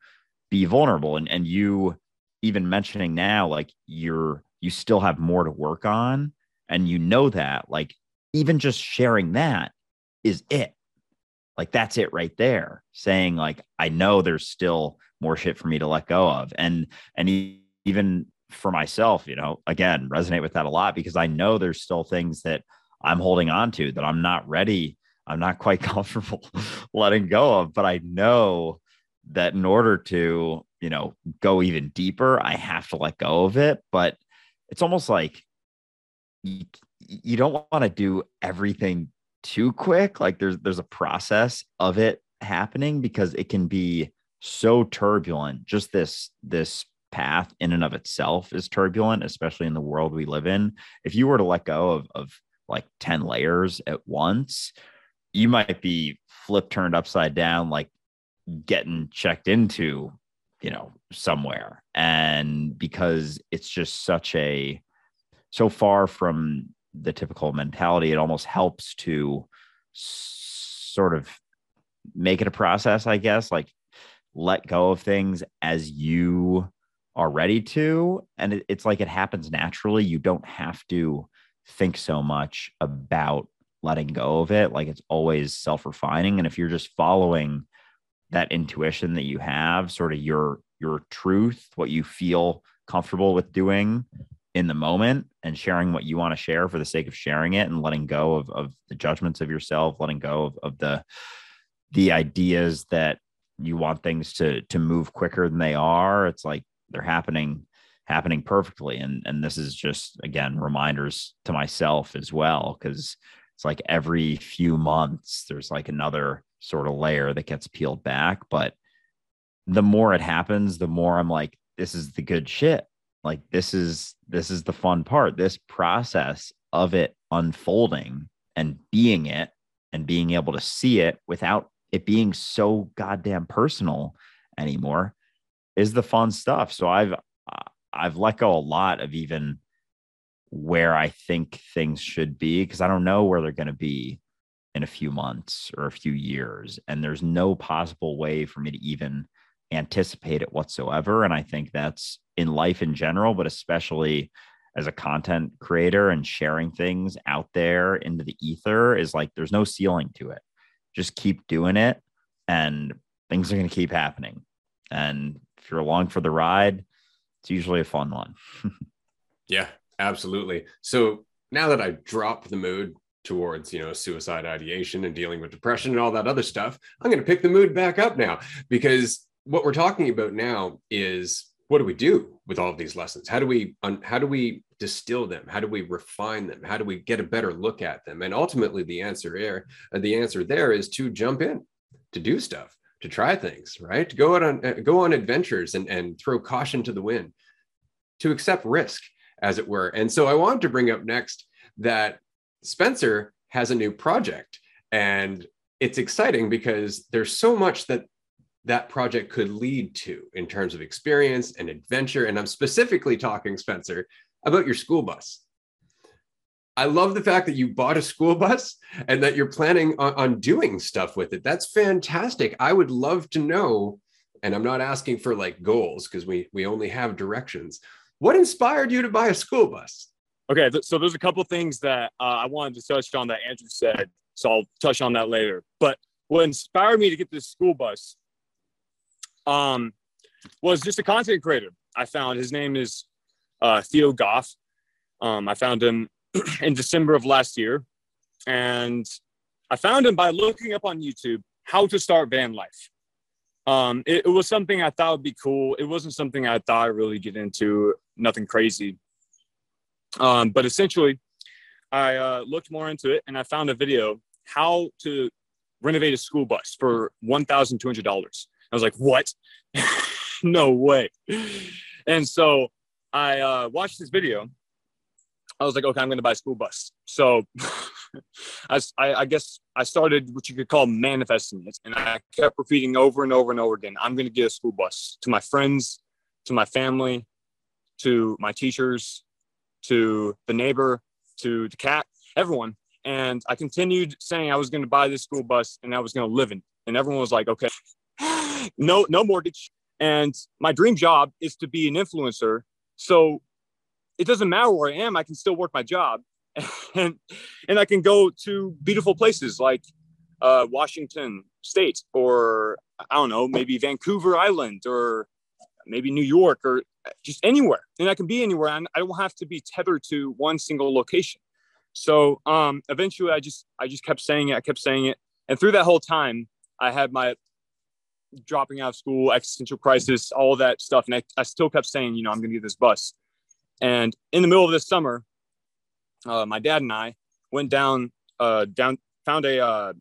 Speaker 1: be vulnerable. And and you even mentioning now, like you're you still have more to work on and you know that, like even just sharing that is it. Like that's it right there. Saying like I know there's still more shit for me to let go of. And and even for myself, you know, again, resonate with that a lot because I know there's still things that I'm holding on to that I'm not ready, I'm not quite comfortable letting go of, but I know that in order to, you know, go even deeper, I have to let go of it, but it's almost like you, you don't want to do everything too quick. Like there's there's a process of it happening because it can be so turbulent. Just this this path in and of itself is turbulent, especially in the world we live in. If you were to let go of of like 10 layers at once, you might be flipped turned upside down, like getting checked into, you know, somewhere. And because it's just such a so far from the typical mentality, it almost helps to sort of make it a process, I guess, like let go of things as you are ready to. And it, it's like it happens naturally. You don't have to think so much about letting go of it. Like it's always self refining. And if you're just following that intuition that you have, sort of your your truth, what you feel comfortable with doing, in the moment and sharing what you want to share for the sake of sharing it and letting go of, of the judgments of yourself, letting go of, of the the ideas that you want things to to move quicker than they are. It's like they're happening happening perfectly. And and this is just again reminders to myself as well, because it's like every few months there's like another sort of layer that gets peeled back. But the more it happens, the more I'm like, this is the good shit like this is this is the fun part this process of it unfolding and being it and being able to see it without it being so goddamn personal anymore is the fun stuff. So i've i've let go a lot of even where i think things should be because i don't know where they're going to be in a few months or a few years and there's no possible way for me to even anticipate it whatsoever and i think that's in life in general, but especially as a content creator and sharing things out there into the ether is like there's no ceiling to it. Just keep doing it and things are going to keep happening. And if you're along for the ride, it's usually a fun one.
Speaker 2: yeah, absolutely. So now that I dropped the mood towards, you know, suicide ideation and dealing with depression and all that other stuff, I'm going to pick the mood back up now because what we're talking about now is what do we do with all of these lessons? How do we how do we distill them? How do we refine them? How do we get a better look at them? And ultimately the answer there uh, the answer there is to jump in to do stuff to try things right? To go out on uh, go on adventures and and throw caution to the wind to accept risk as it were. And so i wanted to bring up next that spencer has a new project and it's exciting because there's so much that that project could lead to in terms of experience and adventure. And I'm specifically talking, Spencer, about your school bus. I love the fact that you bought a school bus and that you're planning on, on, doing stuff with it. That's fantastic. I would love to know, and I'm not asking for like goals because we we only have directions. What inspired you to buy a school bus?
Speaker 3: Okay, th- so there's a couple things that uh, I wanted to touch on that Andrew said, so I'll touch on that later. But what inspired me to get this school bus um, was just a content creator. I found his name is uh, Theo Goff. Um, I found him in December of last year, and I found him by looking up on YouTube how to start van life. Um, it, it, was something I thought would be cool. It wasn't something I thought I'd really get into, nothing crazy. Um, but essentially, I uh, looked more into it and I found a video how to renovate a school bus for $1,200. I was like, what? no way. And so I uh, watched this video. I was like, okay, I'm going to buy a school bus. So I, I, guess I started what you could call manifesting it. And I kept repeating over and over and over again I'm going to get a school bus to my friends, to my family, to my teachers, to the neighbor, to the cat, everyone. And I continued saying I was going to buy this school bus and I was going to live in. It. And everyone was like, okay, no, no mortgage. And my dream job is to be an influencer. So it doesn't matter where I am, I can still work my job. and and I can go to beautiful places like uh, Washington State or I don't know, maybe Vancouver Island or maybe New York or just anywhere. And I can be anywhere and I don't have to be tethered to one single location. So um, eventually I just I just kept saying it, I kept saying it. And through that whole time, I had my dropping out of school, existential crisis, all that stuff. And I, I still kept saying, you know, I'm gonna get this bus. And in the middle of this summer, uh, my dad and I went down uh, down found a uh,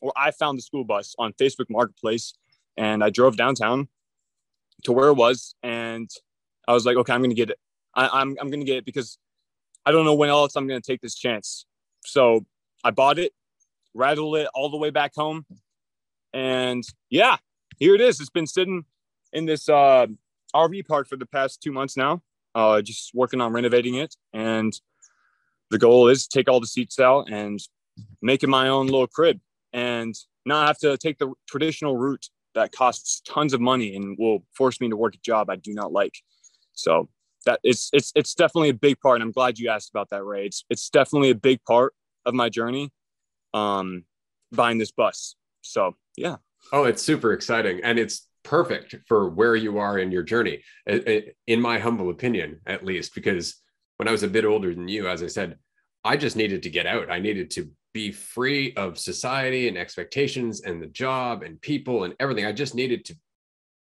Speaker 3: or I found the school bus on Facebook Marketplace and I drove downtown to where it was and I was like, okay, I'm gonna get it. I, I'm I'm gonna get it because I don't know when else I'm gonna take this chance. So I bought it, rattled it all the way back home, and yeah, here it is. It's been sitting in this uh, RV park for the past two months now. Uh, just working on renovating it, and the goal is to take all the seats out and make it my own little crib, and not have to take the traditional route that costs tons of money and will force me to work a job I do not like. So that it's it's it's definitely a big part. And I'm glad you asked about that, Ray. It's it's definitely a big part of my journey, um, buying this bus. So yeah.
Speaker 2: Oh, it's super exciting, and it's perfect for where you are in your journey, in my humble opinion, at least. Because when I was a bit older than you, as I said, I just needed to get out. I needed to be free of society and expectations and the job and people and everything. I just needed to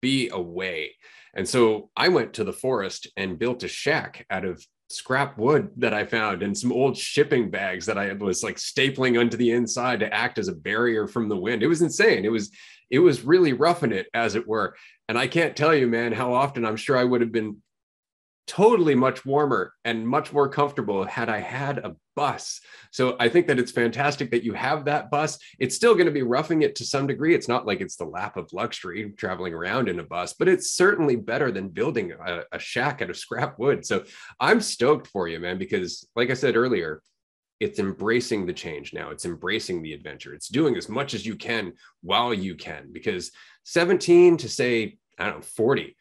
Speaker 2: be away. And so I went to the forest and built a shack out of scrap wood that I found and some old shipping bags that I was like stapling onto the inside to act as a barrier from the wind. It was insane. It was it was really roughing it as it were. And I can't tell you, man, how often I'm sure I would have been totally much warmer and much more comfortable had I had a bus. So I think that it's fantastic that you have that bus. It's still going to be roughing it to some degree. It's not like it's the lap of luxury traveling around in a bus, but it's certainly better than building a, a shack out of scrap wood. So I'm stoked for you, man, because like I said earlier, it's embracing the change now. It's embracing the adventure. It's doing as much as you can while you can, because 17 to say, I don't know, 40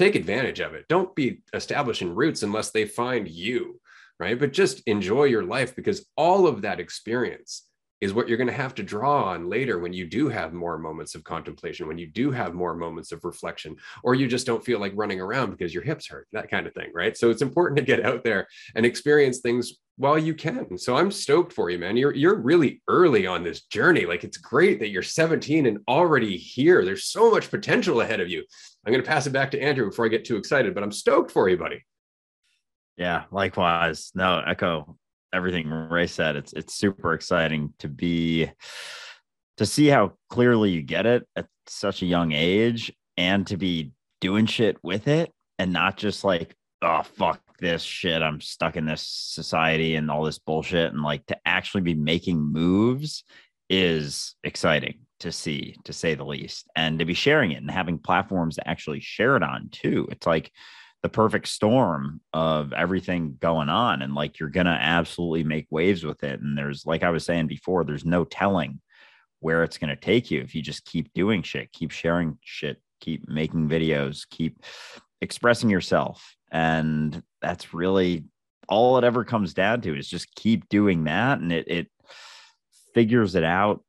Speaker 2: take advantage of it. Don't be establishing roots unless they find you, right? But just enjoy your life because all of that experience is what you're going to have to draw on later when you do have more moments of contemplation, when you do have more moments of reflection, or you just don't feel like running around because your hips hurt, that kind of thing, right? So it's important to get out there and experience things while you can. So I'm stoked for you, man. You're you're really early on this journey. Like it's great that you're 17 and already here. There's so much potential ahead of you. I'm going to pass it back to Andrew before I get too excited, but I'm stoked for you, buddy.
Speaker 1: Yeah, likewise. No, echo everything Ray said. It's it's super exciting to be to see how clearly you get it at such a young age and to be doing shit with it and not just like, oh fuck this shit. I'm stuck in this society and all this bullshit. And like to actually be making moves is exciting to see, to say the least, and to be sharing it and having platforms to actually share it on too. It's like the perfect storm of everything going on. And like you're going to absolutely make waves with it. And there's, like I was saying before, there's no telling where it's going to take you if you just keep doing shit, keep sharing shit, keep making videos, keep expressing yourself. And that's really all it ever comes down to is just keep doing that. And it, it figures it out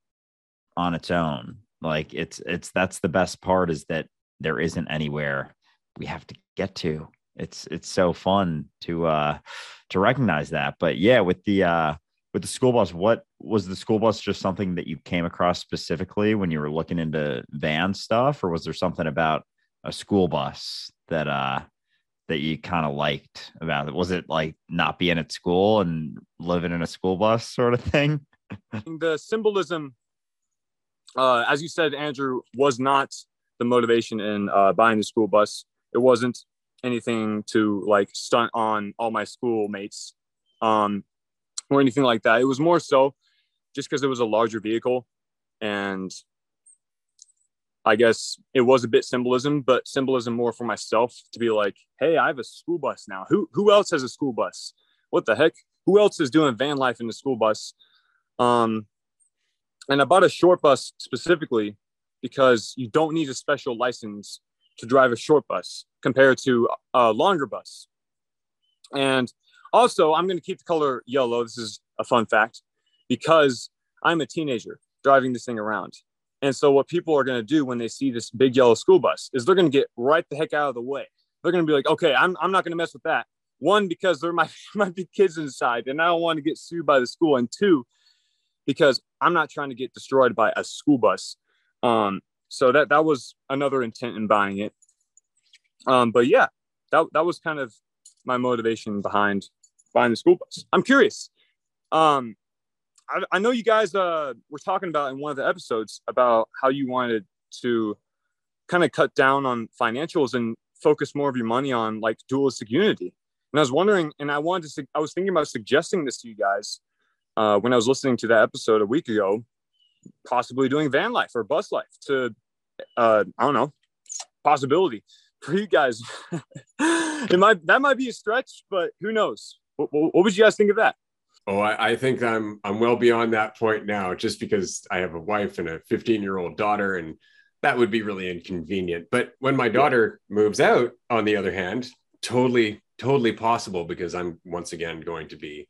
Speaker 1: on its own. Like it's it's that's the best part is that there isn't anywhere we have to get to. It's it's so fun to uh to recognize that. But yeah, with the uh with the school bus, what was the school bus just something that you came across specifically when you were looking into van stuff, or was there something about a school bus that uh that you kind of liked about it? Was it like not being at school and living in a school bus sort of thing?
Speaker 3: the symbolism uh, as you said, Andrew, was not the motivation in uh, buying the school bus. It wasn't anything to like stunt on all my schoolmates um, or anything like that. It was more so just because it was a larger vehicle and I guess it was a bit symbolism, but symbolism more for myself to be like, hey, I have a school bus now. Who who else has a school bus? What the heck? Who else is doing van life in the school bus? Um, and I bought a short bus specifically because you don't need a special license to drive a short bus compared to a longer bus. And also, I'm going to keep the color yellow. This is a fun fact because I'm a teenager driving this thing around. And so what people are going to do when they see this big yellow school bus is they're going to get right the heck out of the way. They're going to be like, okay, I'm, I'm not going to mess with that. One, because there might, might be kids inside and I don't want to get sued by the school. And two, because I'm not trying to get destroyed by a school bus. Um, so that, that was another intent in buying it. Um, but yeah, that, that was kind of my motivation behind buying the school bus. I'm curious. Um, I, I know you guys uh, were talking about in one of the episodes about how you wanted to kind of cut down on financials and focus more of your money on like dualistic unity. And I was wondering, and I wanted to, I was thinking about suggesting this to you guys uh, when I was listening to that episode a week ago, possibly doing van life or bus life to, uh, I don't know, possibility for you guys. it might, that might be a stretch, but who knows? What, what, what would you guys think of that?
Speaker 2: Oh, I, I, think I'm I'm well beyond that point now, just because I have a wife and a 15 year old daughter, and that would be really inconvenient. But when my daughter moves out, on the other hand, totally totally possible because I'm once again going to be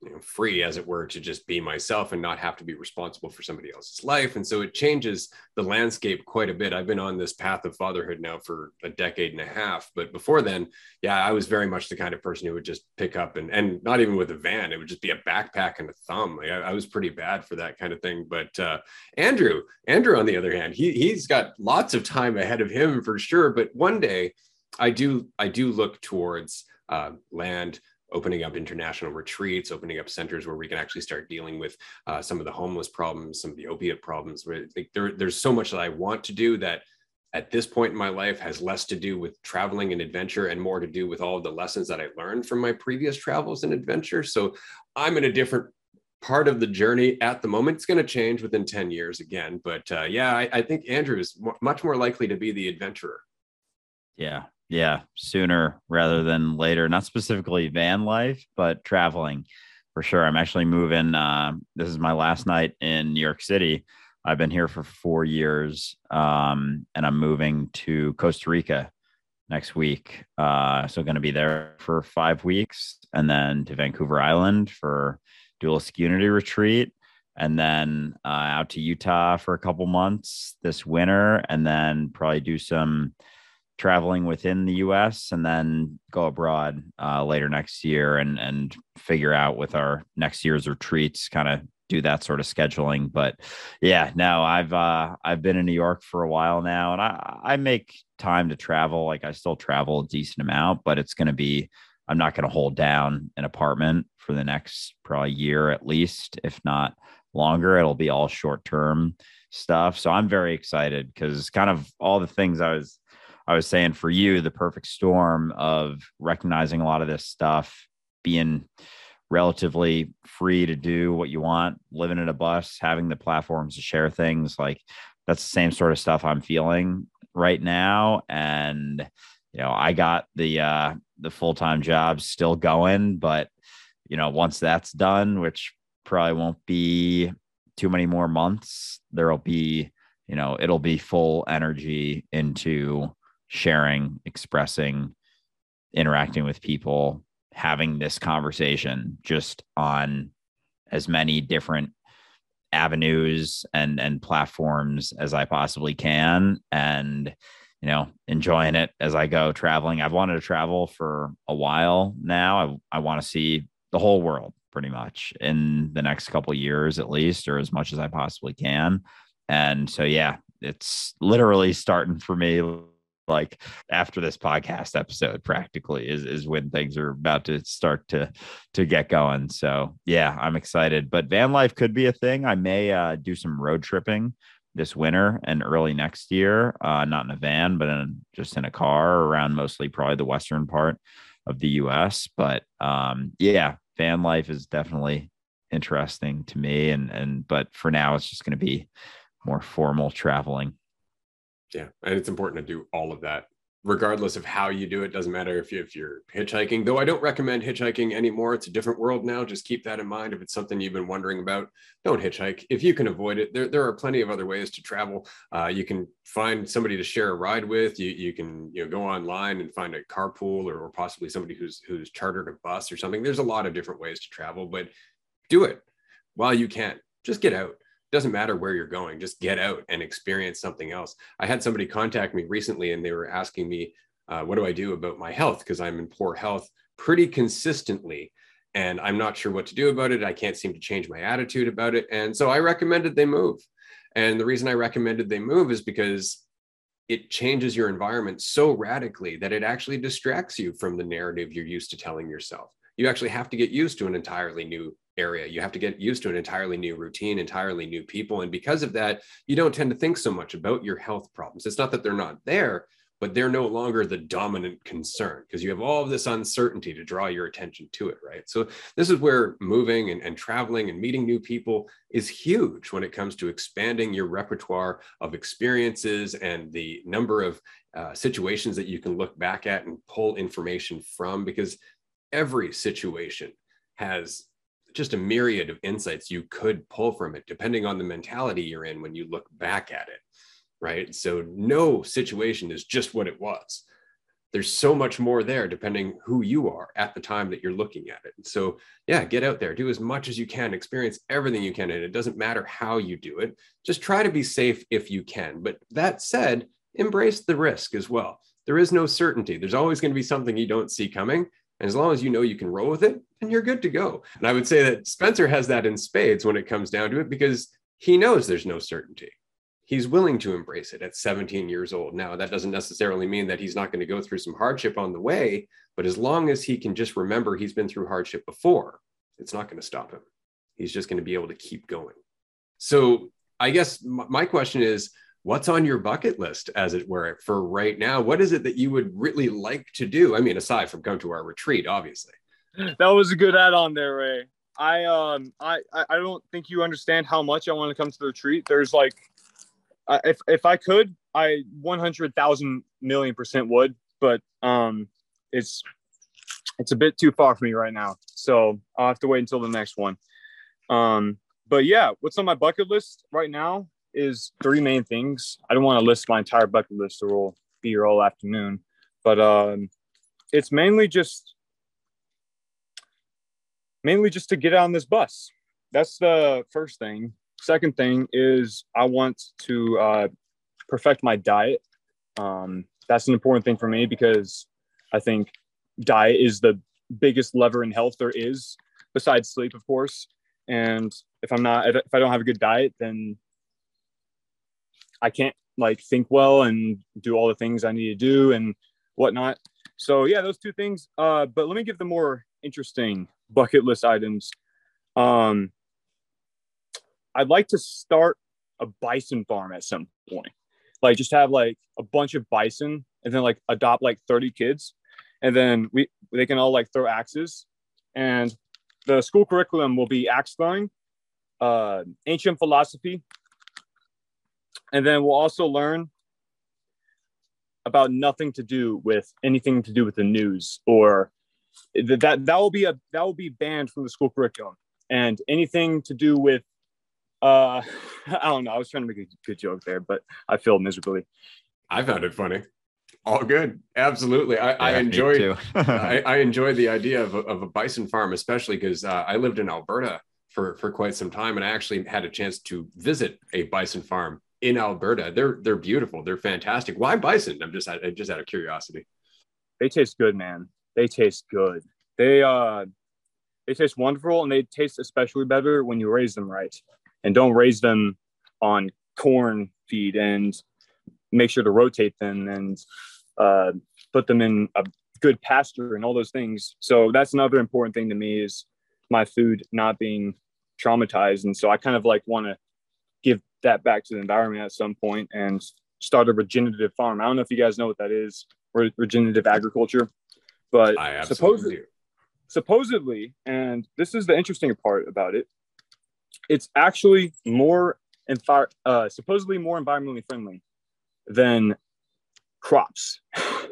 Speaker 2: you know, free, as it were, to just be myself and not have to be responsible for somebody else's life. And so it changes the landscape quite a bit. I've been on this path of fatherhood now for a decade and a half. But before then, yeah, I was very much the kind of person who would just pick up and, and not even with a van, it would just be a backpack and a thumb. Like I, I was pretty bad for that kind of thing. But uh, Andrew, Andrew, on the other hand, he, he's got lots of time ahead of him for sure. But one day, I do I do look towards uh, land opening up international retreats, opening up centers where we can actually start dealing with uh, some of the homeless problems, some of the opiate problems. Where like, there, there's so much that I want to do that at this point in my life has less to do with traveling and adventure and more to do with all of the lessons that I learned from my previous travels and adventure. So I'm in a different part of the journey at the moment. It's going to change within 10 years again. But uh, yeah, I, I think Andrew is much more likely to be the adventurer.
Speaker 1: Yeah, yeah, sooner rather than later. Not specifically van life, but traveling for sure. I'm actually moving. Uh, this is my last night in New York City. I've been here for four years, um, and I'm moving to Costa Rica next week. Uh, so going to be there for five weeks, and then to Vancouver Island for Dualistic Unity retreat, and then uh, out to Utah for a couple months this winter, and then probably do some traveling within the U.S. and then go abroad uh, later next year and and figure out with our next year's retreats, kind of do that sort of scheduling. But yeah, no, I've uh, I've been in New York for a while now, and I I make time to travel. Like I still travel a decent amount, but it's going to be I'm not going to hold down an apartment for the next probably year at least, if not longer. It'll be all short term stuff. So I'm very excited because kind of all the things I was I was saying for you, the perfect storm of recognizing a lot of this stuff, being relatively free to do what you want, living in a bus, having the platforms to share things like that's the same sort of stuff I'm feeling right now. And, you know, I got the, uh, the full time job still going, but, you know, once that's done, which probably won't be too many more months, there'll be, you know, it'll be full energy into sharing, expressing, interacting with people, having this conversation just on as many different avenues and and platforms as I possibly can and you know enjoying it as I go traveling. I've wanted to travel for a while now. I I want to see the whole world pretty much in the next couple years at least or as much as I possibly can. And so yeah, it's literally starting for me like after this podcast episode practically is is when things are about to start to to get going. So yeah i'm excited. But van life could be a thing. I may uh, do some road tripping this winter and early next year uh, not in a van but in just in a car around mostly probably the western part of the us but um yeah van life is definitely interesting to me. And and but for now it's just going to be more formal traveling
Speaker 2: yeah, and it's important to do all of that regardless of how you do it doesn't matter if, you, if you're hitchhiking though i don't recommend hitchhiking anymore it's a different world now just keep that in mind if it's something you've been wondering about don't hitchhike if you can avoid it there, there are plenty of other ways to travel uh, you can find somebody to share a ride with you, you can you know go online and find a carpool or, or possibly somebody who's who's chartered a bus or something there's a lot of different ways to travel but do it while you can just get out doesn't matter where you're going just get out and experience something else. I had somebody contact me recently and they were asking me uh, what do i do about my health? Because i'm in poor health pretty consistently and i'm not sure what to do about it. I can't seem to change my attitude about it. And so i recommended they move. And the reason i recommended they move is because it changes your environment so radically that it actually distracts you from the narrative you're used to telling yourself. You actually have to get used to an entirely new area. You have to get used to an entirely new routine, entirely new people. And because of that, you don't tend to think so much about your health problems. It's not that they're not there, but they're no longer the dominant concern because you have all of this uncertainty to draw your attention to it, right? So, this is where moving and, and traveling and meeting new people is huge when it comes to expanding your repertoire of experiences and the number of uh, situations that you can look back at and pull information from because every situation has just a myriad of insights you could pull from it, depending on the mentality you're in when you look back at it. Right. So, no situation is just what it was. There's so much more there, depending who you are at the time that you're looking at it. So, yeah, get out there, do as much as you can, experience everything you can. And it doesn't matter how you do it, just try to be safe if you can. But that said, embrace the risk as well. There is no certainty. There's always going to be something you don't see coming. And as long as you know you can roll with it, then you're good to go. And I would say that Spencer has that in spades when it comes down to it because he knows there's no certainty. He's willing to embrace it at 17 years old. Now, that doesn't necessarily mean that he's not going to go through some hardship on the way, but as long as he can just remember he's been through hardship before, it's not going to stop him. He's just going to be able to keep going. So, I guess my question is what's on your bucket list, as it were, for right now? What is it that you would really like to do? I mean, aside from come to our retreat, obviously.
Speaker 3: That was a good add-on there, Ray. I um I I don't think you understand how much I want to come to the retreat. There's like, if if I could, I 100,000 million percent would, but um, it's it's a bit too far for me right now. So I'll have to wait until the next one. Um, but yeah, what's on my bucket list right now? Is three main things. I don't want to list my entire bucket list or we'll be here all afternoon, but um, it's mainly just mainly just to get on this bus. That's the first thing. Second thing is I want to uh, perfect my diet. Um, that's an important thing for me because I think diet is the biggest lever in health there is, besides sleep, of course. And if I'm not, if I don't have a good diet, then I can't like think well and do all the things I need to do and whatnot. So yeah, those two things. Uh, but let me give the more interesting bucket list items. Um, I'd like to start a bison farm at some point. Like just have like a bunch of bison and then like adopt like 30 kids. And then we they can all like throw axes. And the school curriculum will be axe throwing, uh, ancient philosophy, and then we'll also learn about nothing to do with anything to do with the news or that that will be a that will be banned from the school curriculum. And anything to do with uh i don't know i was trying to make a good joke there but i failed miserably.
Speaker 2: I found it funny. All good. Absolutely. I, yeah, I enjoyed I, I, enjoyed the idea of a, of a bison farm especially because uh, i lived in alberta for for quite some time and i actually had a chance to visit a bison farm in Alberta. They're they're beautiful. They're fantastic. Why bison? I'm just I, just out of curiosity.
Speaker 3: They taste good, man. They taste good. They uh they taste wonderful and they taste especially better when you raise them right. And don't raise them on corn feed and make sure to rotate them and uh, put them in a good pasture and all those things. So that's another important thing to me is my food not being traumatized. And so I kind of like want to give that back to the environment at some point and start a regenerative farm. I don't know if you guys know what that is, re- regenerative agriculture, but supposedly, supposedly, and this is the interesting part about it, it's actually more envi- uh, supposedly more environmentally friendly than crops.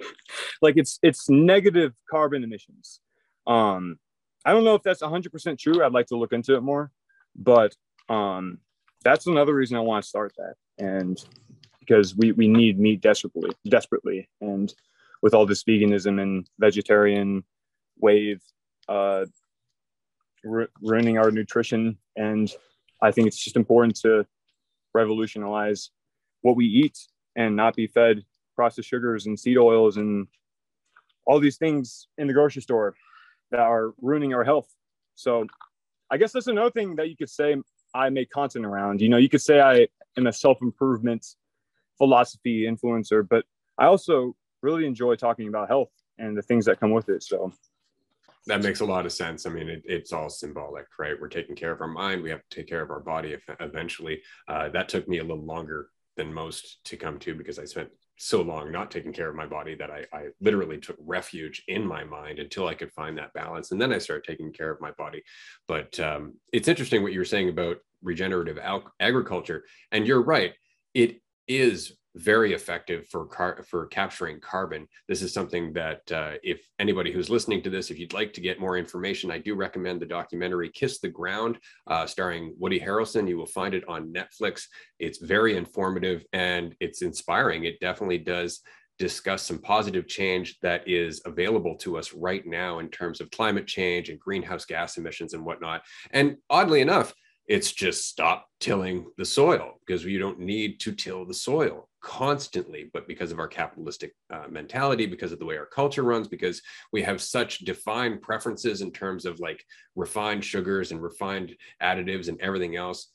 Speaker 3: like it's it's negative carbon emissions. Um, I don't know if that's 100% true. I'd like to look into it more, but um, that's another reason I want to start that. And because we, we need meat desperately, desperately. And with all this veganism and vegetarian wave uh, ru- ruining our nutrition and I think it's just important to revolutionize what we eat and not be fed processed sugars and seed oils and all these things in the grocery store that are ruining our health. So I guess that's another thing that you could say I make content around. You know, you could say I am a self improvement philosophy influencer, but I also really enjoy talking about health and the things that come with it. So
Speaker 2: that makes a lot of sense. I mean, it, it's all symbolic, right? We're taking care of our mind. We have to take care of our body eventually. Uh, that took me a little longer than most to come to because I spent so long not taking care of my body that I, I, literally took refuge in my mind until I could find that balance. And then I started taking care of my body. But um, it's interesting what you were saying about regenerative agriculture. And you're right. It is very effective for car- for capturing carbon. This is something that uh, if anybody who's listening to this, if you'd like to get more information, I do recommend the documentary "Kiss the Ground," uh, starring Woody Harrelson. You will find it on Netflix. It's very informative and it's inspiring. It definitely does discuss some positive change that is available to us right now in terms of climate change and greenhouse gas emissions and whatnot. And oddly enough, it's just stop tilling the soil because we don't need to till the soil constantly but because of our capitalistic uh, mentality because of the way our culture runs because we have such defined preferences in terms of like refined sugars and refined additives and everything else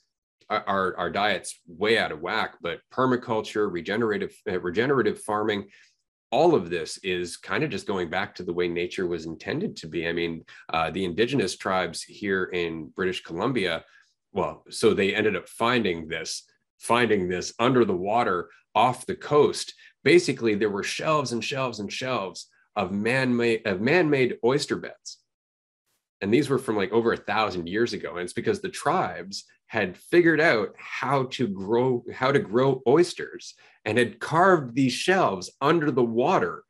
Speaker 2: our, our diet's way out of whack. But permaculture regenerative uh, regenerative farming all of this is kind of just going back to the way nature was intended to be. I mean uh, the indigenous tribes here in british columbia well, so they ended up finding this, finding this under the water off the coast. Basically, there were shelves and shelves and shelves of man-made of man-made oyster beds. And these were from like over a thousand years ago. And it's because the tribes had figured out how to grow how to grow oysters and had carved these shelves under the water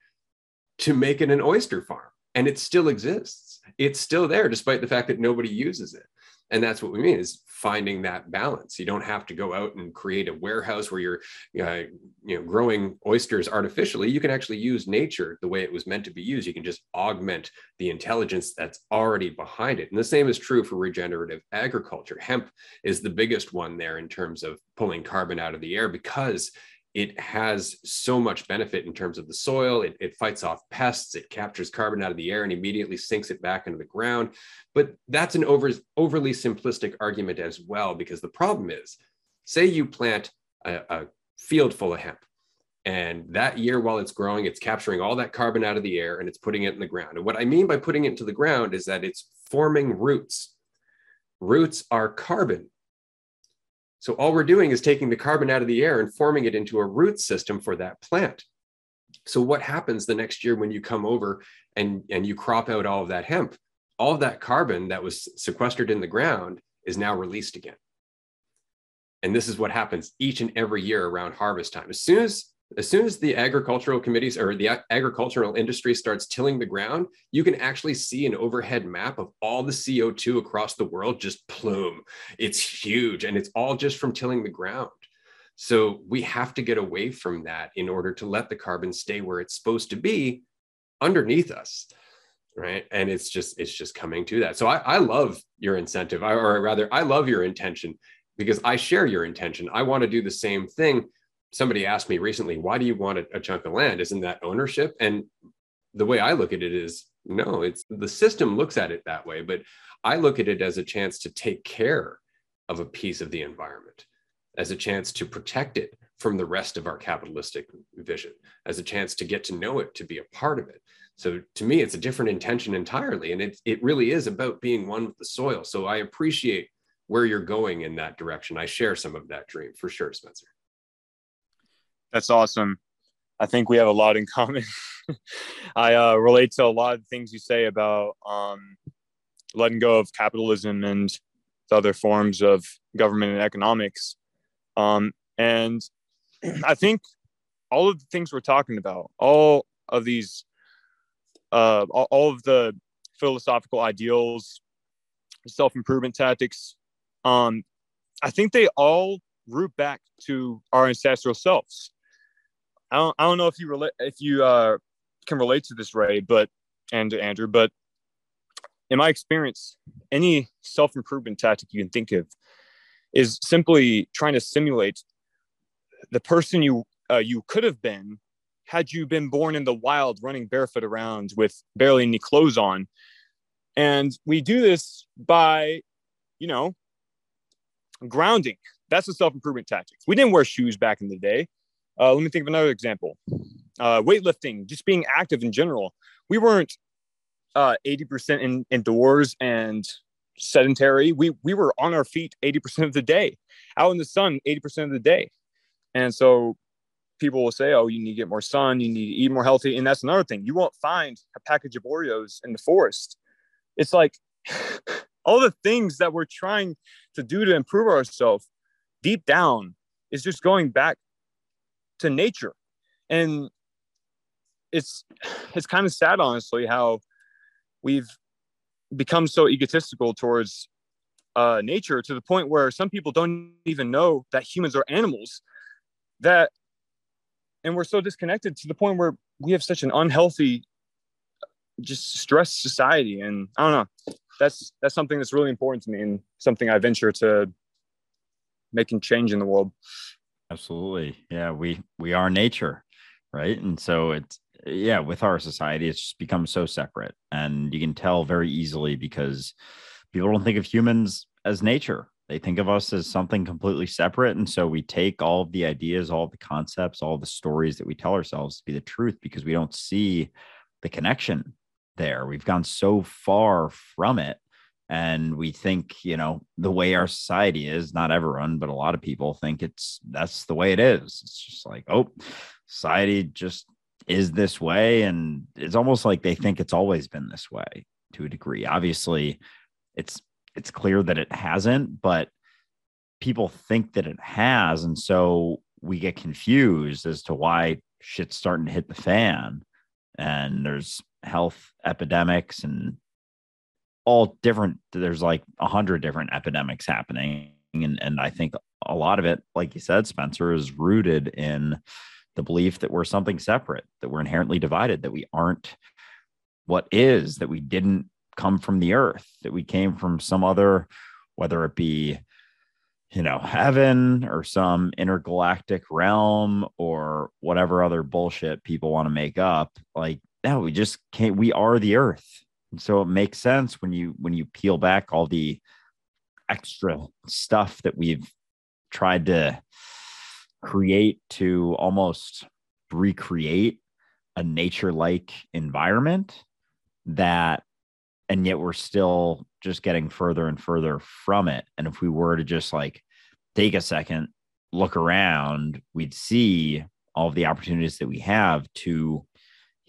Speaker 2: to make it an oyster farm. And it still exists. It's still there, despite the fact that nobody uses it and that's what we mean is finding that balance. You don't have to go out and create a warehouse where you're uh, you know growing oysters artificially. You can actually use nature the way it was meant to be used. You can just augment the intelligence that's already behind it. And the same is true for regenerative agriculture. Hemp is the biggest one there in terms of pulling carbon out of the air because it has so much benefit in terms of the soil. It, it, fights off pests, it captures carbon out of the air and immediately sinks it back into the ground. But that's an over, overly simplistic argument as well, because the problem is say you plant a, a field full of hemp, and that year while it's growing, it's capturing all that carbon out of the air and it's putting it in the ground. And what I mean by putting it into the ground is that it's forming roots. Roots are carbon so all we're doing is taking the carbon out of the air and forming it into a root system for that plant. So what happens the next year when you come over and, and you crop out all of that hemp? All of that carbon that was sequestered in the ground is now released again. And this is what happens each and every year around harvest time. As soon as as soon as the agricultural committees or the agricultural industry starts tilling the ground, you can actually see an overhead map of all the CO2 across the world just plume. It's huge and it's all just from tilling the ground. So we have to get away from that in order to let the carbon stay where it's supposed to be underneath us. Right. And it's just, it's just coming to that. So I, I love your incentive, or rather, I love your intention because I share your intention. I want to do the same thing somebody asked me recently, why do you want a, a, chunk of land? Isn't that ownership? And the way I look at it is no, it's the system looks at it that way, but I look at it as a chance to take care of a piece of the environment, as a chance to protect it from the rest of our capitalistic vision, as a chance to get to know it, to be a part of it. So to me, it's a different intention entirely. And it, it really is about being one with the soil. So I appreciate where you're going in that direction. I share some of that dream for sure, Spencer.
Speaker 3: That's awesome. I think we have a lot in common. I uh, relate to a lot of things you say about um, letting go of capitalism and the other forms of government and economics. Um, and I think all of the things we're talking about, all of these, uh, all, of the philosophical ideals, self improvement tactics, um, I think they all root back to our ancestral selves. I don't, I don't know if you relate if you uh, can relate to this, Ray, but and Andrew, but in my experience, any self improvement tactic you can think of is simply trying to simulate the person you uh, you could have been had you been born in the wild running barefoot around with barely any clothes on. And we do this by you know grounding. That's a self-improvement tactic. We didn't wear shoes back in the day uh, let me think of another example uh, weightlifting just being active in general we weren't uh, 80% in, indoors and sedentary. We we were on our feet 80% of the day, out in the sun 80% of the day. And so people will say, oh, you need to get more sun, you need to eat more healthy. And that's another thing. You won't find a package of Oreos in the forest. It's like all the things that we're trying to do to improve ourselves deep down is just going back to nature. And it's it's kind of sad honestly how we've become so egotistical towards uh, nature to the point where some people don't even know that humans are animals that and we're so disconnected to the point where we have such an unhealthy just stressed society. And i don't know. That's that's something that's really important to me and something i venture to making change in the world
Speaker 1: absolutely yeah we we are nature right and so it's yeah, with our society, it's just become so separate. And you can tell very easily because people don't think of humans as nature. They think of us as something completely separate. And so we take all of the ideas, all the concepts, all the stories that we tell ourselves to be the truth because we don't see the connection there. We've gone so far from it. And we think, you know, the way our society is, not everyone, but a lot of people think it's that's the way it is. It's just like, oh, society just is this way. And it's almost like they think it's always been this way to a degree. Obviously it's it's clear that it hasn't but people think that it has. And so we get confused as to why shit's starting to hit the fan. And there's health epidemics and all different there's like a hundred different epidemics happening and and i think a lot of it like you said spencer is rooted in the belief that we're something separate, that we're inherently divided, that we aren't what is, that we didn't come from the earth, that we came from some other, whether it be, you know, heaven or some intergalactic realm or whatever other bullshit people want to make up. Like, no, we just can't, we are the earth. And so it makes sense when you when you peel back all the extra stuff that we've tried to create to almost recreate a nature like environment that and yet we're still just getting further and further from it. And if we were to just like take a second look around we'd see all of the opportunities that we have to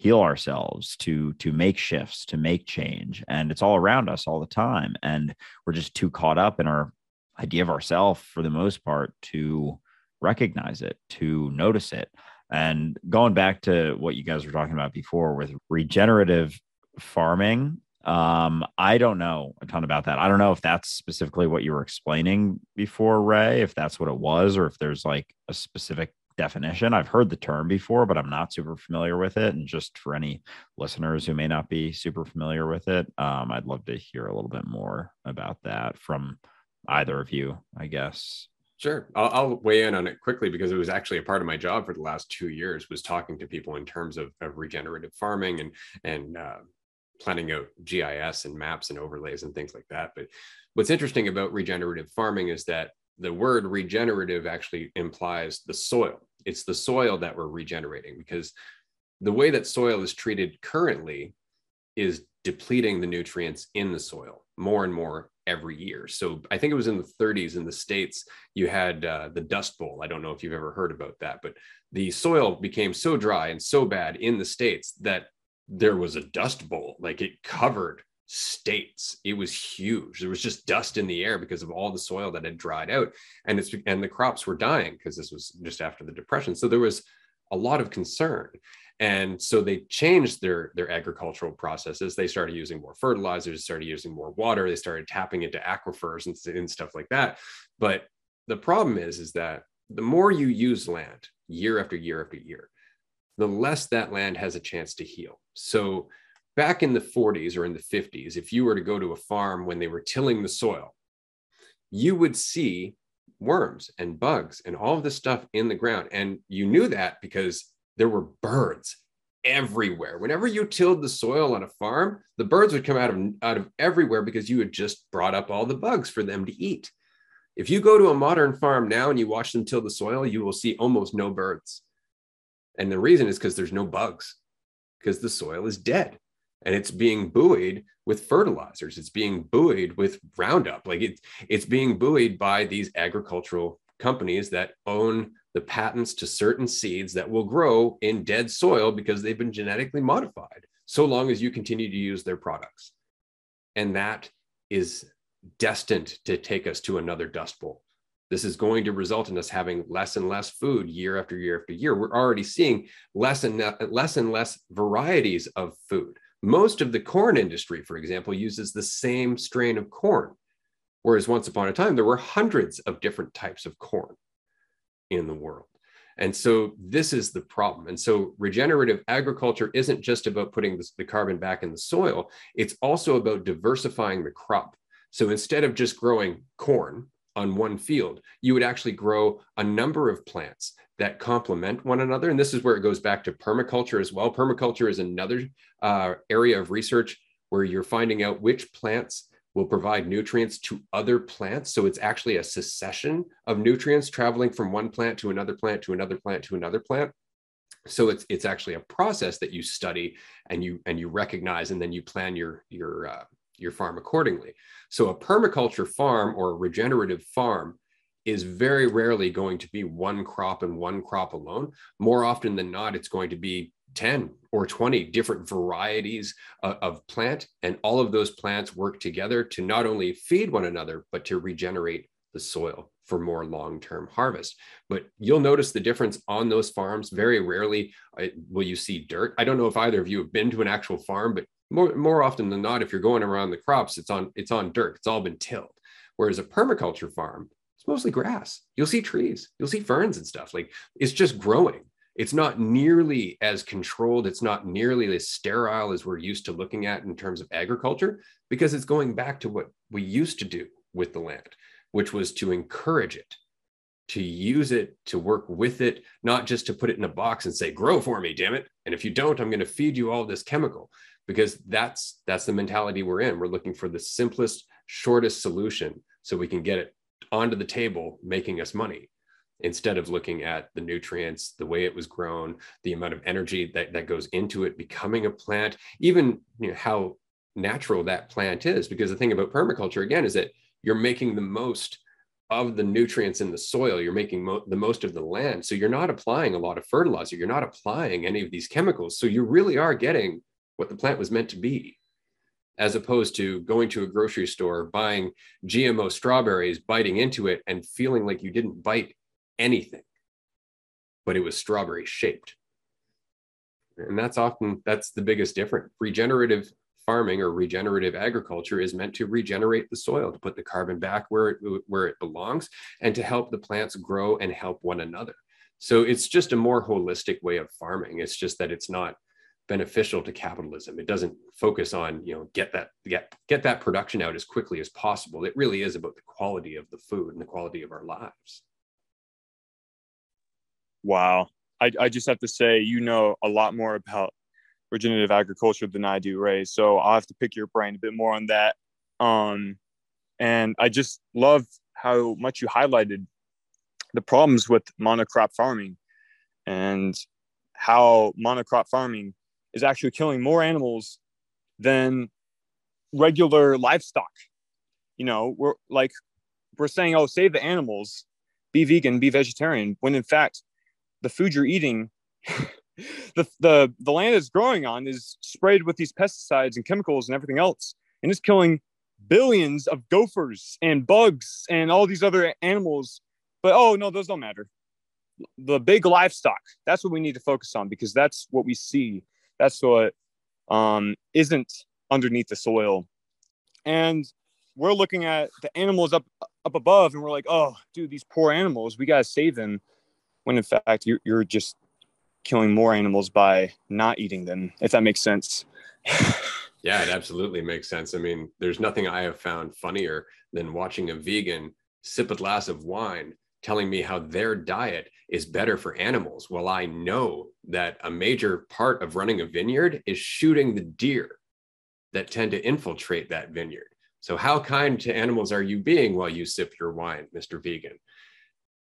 Speaker 1: heal ourselves to to make shifts to make change and it's all around us all the time and we're just too caught up in our idea of ourselves for the most part to recognize it, to notice it. And going back to what you guys were talking about before with regenerative farming, um, I don't know a ton about that. I don't know if that's specifically what you were explaining before, Ray, if that's what it was, or if there's like a specific definition. I've heard the term before, but I'm not super familiar with it. And just for any listeners who may not be super familiar with it, um, I'd love to hear a little bit more about that from either of you, I guess.
Speaker 2: Sure, I'll, I'll, weigh in on it quickly because it was actually a part of my job for the last two years was talking to people in terms of, of regenerative farming and and uh, planning out GIS and maps and overlays and things like that. But what's interesting about regenerative farming is that the word regenerative actually implies the soil. It's the soil that we're regenerating because the way that soil is treated currently is depleting the nutrients in the soil more and more every year. So I think it was in the 30s in the States, you had uh, the Dust Bowl. I don't know if you've ever heard about that, but the soil became so dry and so bad in the States that there was a dust bowl. Like it covered states. It was huge. There was just dust in the air because of all the soil that had dried out. And it's and the crops were dying because this was just after the depression. So there was a lot of concern and so they changed their their agricultural processes they started using more fertilizers started using more water they started tapping into aquifers and, and stuff like that but the problem is is that the more you use land year after year after year the less that land has a chance to heal so back in the 40s or in the 50s if you were to go to a farm when they were tilling the soil you would see worms and bugs and all of this stuff in the ground. And you knew that because there were birds everywhere. Whenever you tilled the soil on a farm, the birds would come out of out of everywhere because you had just brought up all the bugs for them to eat. If you go to a modern farm now and you watch them till the soil, you will see almost no birds. And the reason is because there's no bugs, because the soil is dead and it's being buoyed with fertilizers. It's being buoyed with Roundup. Like it, it's being buoyed by these agricultural companies that own the patents to certain seeds that will grow in dead soil because they've been genetically modified, so long as you continue to use their products. And that is destined to take us to another dust bowl. This is going to result in us having less and less food year after year after year. We're already seeing less and less and less varieties of food. Most of the corn industry, for example, uses the same strain of corn, whereas once upon a time there were hundreds of different types of corn in the world. And so this is the problem. And so regenerative agriculture isn't just about putting the carbon back in the soil, it's also about diversifying the crop. So instead of just growing corn on one field, you would actually grow a number of plants that complement one another. And this is where it goes back to permaculture as well. Permaculture is another uh, area of research where you're finding out which plants will provide nutrients to other plants. So it's actually a succession of nutrients traveling from one plant to another plant to another plant to another plant. So it's it's actually a process that you study and you and you recognize, and then you plan your your uh, your farm accordingly. So a permaculture farm or a regenerative farm is very rarely going to be one crop and one crop alone. More often than not, it's going to be 10 or 20 different varieties of, plant and all of those plants work together to not only feed one another but to regenerate the soil for more long-term harvest but you'll notice the difference on those farms very rarely uh, will you see dirt i don't know if either of you have been to an actual farm but more, more often than not if you're going around the crops it's on it's on dirt. It's all been tilled. Whereas a permaculture farm it's mostly grass. You'll see trees. You'll see ferns and stuff. Like it's just growing. It's not nearly as controlled. It's not nearly as sterile as we're used to looking at in terms of agriculture because it's going back to what we used to do with the land which was to encourage it to use it to work with it not just to put it in a box and say grow for me damn it. And if you don't i'm going to feed you all this chemical because that's that's the mentality we're in we're looking for the simplest shortest solution so we can get it onto the table making us money instead of looking at the nutrients, the way it was grown, the amount of energy that, that goes into it becoming a plant, even you know, how natural that plant is. Because the thing about permaculture, again, is that you're making the most of the nutrients in the soil. You're making mo- the most of the land. So you're not applying a lot of fertilizer. You're not applying any of these chemicals. So you really are getting what the plant was meant to be as opposed to going to a grocery store, buying GMO strawberries, biting into it, and feeling like you didn't bite anything, but it was strawberry shaped. And that's often that's the biggest difference. Regenerative farming or regenerative agriculture is meant to regenerate the soil, to put the carbon back where it, where it belongs, and to help the plants grow and help one another. So it's just a more holistic way of farming. It's just that it's not beneficial to capitalism. It doesn't focus on, you know, get that get get that production out as quickly as possible. It really is about the quality of the food and the quality of our lives.
Speaker 3: Wow. I, I just have to say, you know a lot more about regenerative agriculture than I do, Ray. So I'll have to pick your brain a bit more on that. Um, and I just love how much you highlighted the problems with monocrop farming and how monocrop farming is actually killing more animals than regular livestock. You know, we're like, we're saying, oh, save the animals, be vegan, be vegetarian, when in fact, the food you're eating the, the the land it's growing on is sprayed with these pesticides and chemicals and everything else and it's killing billions of gophers and bugs and all these other animals but oh no those don't matter the big livestock that's what we need to focus on because that's what we see that's what um, isn't underneath the soil. And we're looking at the animals up up above and we're like oh dude these poor animals we got to save them. When in fact you're, you're just killing more animals by not eating them if that makes sense.
Speaker 2: Yeah it absolutely makes sense. I mean there's nothing i have found funnier than watching a vegan sip a glass of wine telling me how their diet is better for animals. Well, I know that a major part of running a vineyard is shooting the deer that tend to infiltrate that vineyard. So, how kind to animals are you being while you sip your wine, Mr. Vegan?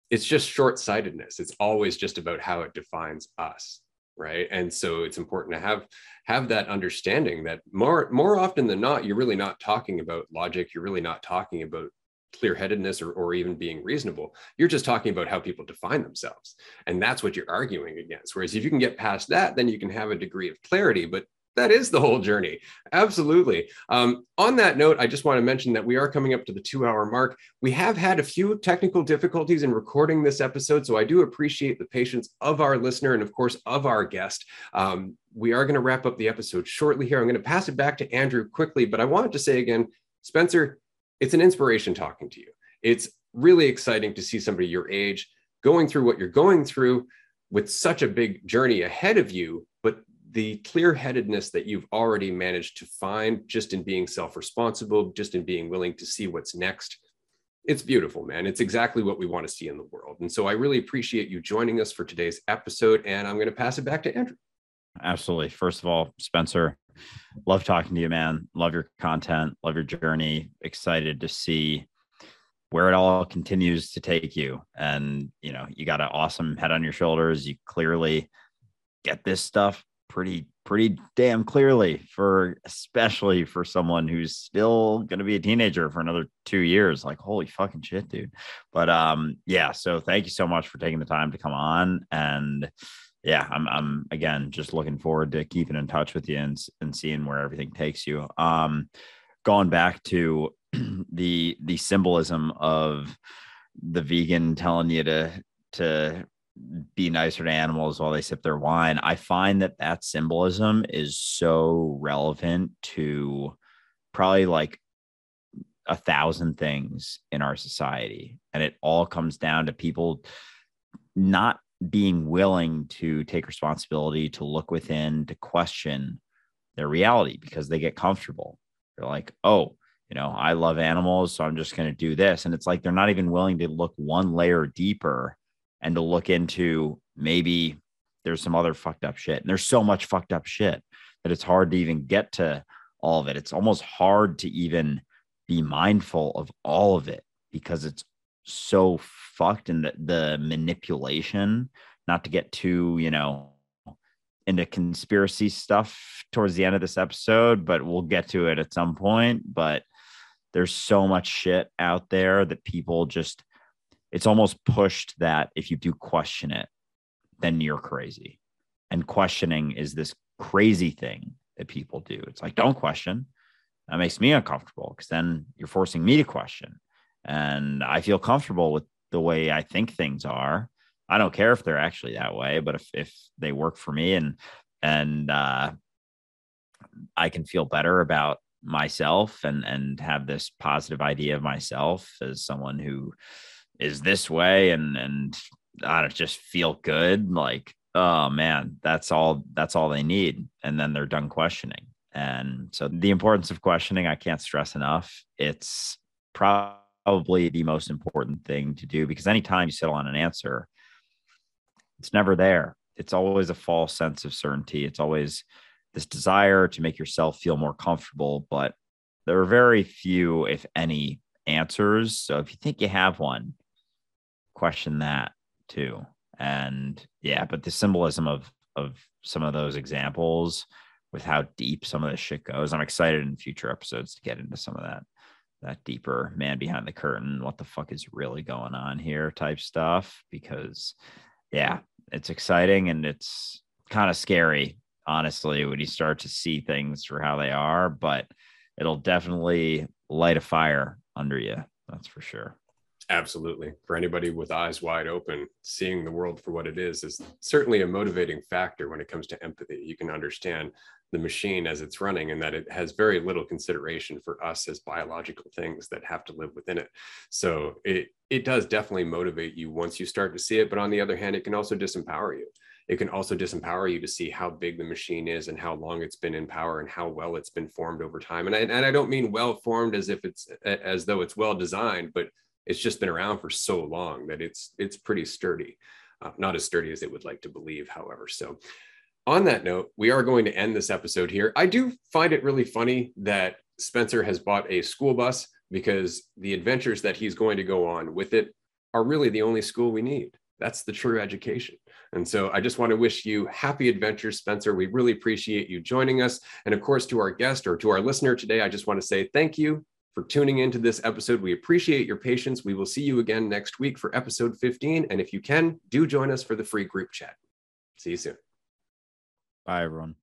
Speaker 2: It's just short sightedness. It's always just about how it defines us right and so it's important to have have that understanding that more more often than not you're really not talking about logic you're really not talking about clear-headedness or, or even being reasonable you're just talking about how people define themselves and that's what you're arguing against whereas if you can get past that then you can have a degree of clarity but that is the whole journey. Absolutely. Um, on that note, I just want to mention that we are coming up to the two hour mark. We have had a few technical difficulties in recording this episode, so I do appreciate the patience of our listener and, of course, of our guest. Um, we are going to wrap up the episode shortly here. I'm going to pass it back to Andrew quickly, but I wanted to say again, Spencer, it's an inspiration talking to you. It's really exciting to see somebody your age going through what you're going through with such a big journey ahead of you, but the clear headedness that you've already managed to find just in being self responsible, just in being willing to see what's next. It's beautiful, man. It's exactly what we want to see in the world. And so I really appreciate you joining us for today's episode. And I'm going to pass it back to Andrew.
Speaker 1: Absolutely. First of all, Spencer, love talking to you, man. Love your content, love your journey. Excited to see where it all continues to take you. And, you know, you got an awesome head on your shoulders. You clearly get this stuff pretty pretty damn clearly for especially for someone who's still going to be a teenager for another 2 years like holy fucking shit dude but um yeah so thank you so much for taking the time to come on and yeah i'm i'm again just looking forward to keeping in touch with you and and seeing where everything takes you um going back to the the symbolism of the vegan telling you to to be nicer to animals while they sip their wine. I find that that symbolism is so relevant to probably like a thousand things in our society. And it all comes down to people not being willing to take responsibility, to look within, to question their reality because they get comfortable. They're like, oh, you know, I love animals, so I'm just going to do this. And it's like they're not even willing to look one layer deeper and to look into maybe there's some other fucked up shit. And there's so much fucked up shit that it's hard to even get to all of it. It's almost hard to even be mindful of all of it because it's so fucked and the, the manipulation, not to get too, you know, into conspiracy stuff towards the end of this episode, but we'll get to it at some point. But there's so much shit out there that people just it's almost pushed that if you do question it, then you're crazy. And questioning is this crazy thing that people do. It's like, don't question. That makes me uncomfortable because then you're forcing me to question. And I feel comfortable with the way I think things are. I don't care if they're actually that way, but if, if they work for me and and uh, I can feel better about myself and and have this positive idea of myself as someone who is this way and and I just feel good like oh man that's all that's all they need. And then they're done questioning. And so the importance of questioning I can't stress enough. It's probably the most important thing to do because anytime you settle on an answer it's never there it's always a false sense of certainty it's always this desire to make yourself feel more comfortable but there are very few if any answers so if you think you have one question that too. And yeah, but the symbolism of of some of those examples with how deep some of this shit goes. I'm excited in future episodes to get into some of that that deeper man behind the curtain, what the fuck is really going on here type stuff because yeah, it's exciting and it's kind of scary honestly when you start to see things for how they are, but it'll definitely light a fire under you. That's for sure.
Speaker 2: Absolutely. For anybody with eyes wide open, seeing the world for what it is is certainly a motivating factor when it comes to empathy. You can understand the machine as it's running and that it has very little consideration for us as biological things that have to live within it. So it it does definitely motivate you once you start to see it, but on the other hand, it can also disempower you. It can also disempower you to see how big the machine is and how long it's been in power and how well it's been formed over time. And I, and I don't mean well formed as if it's as though it's well designed, but it's just been around for so long that it's it's pretty sturdy. Uh, not as sturdy as they would like to believe, however. So, on that note, we are going to end this episode here. I do find it really funny that Spencer has bought a school bus because the adventures that he's going to go on with it are really the only school we need. That's the true education. And so I just want to wish you happy adventures, Spencer. We really appreciate you joining us. And of course, to our guest or to our listener today, I just want to say thank you for tuning into this episode. We appreciate your patience. We will see you again next week for episode 15. And if you can, do join us for the free group chat. See you soon.
Speaker 1: Bye, everyone.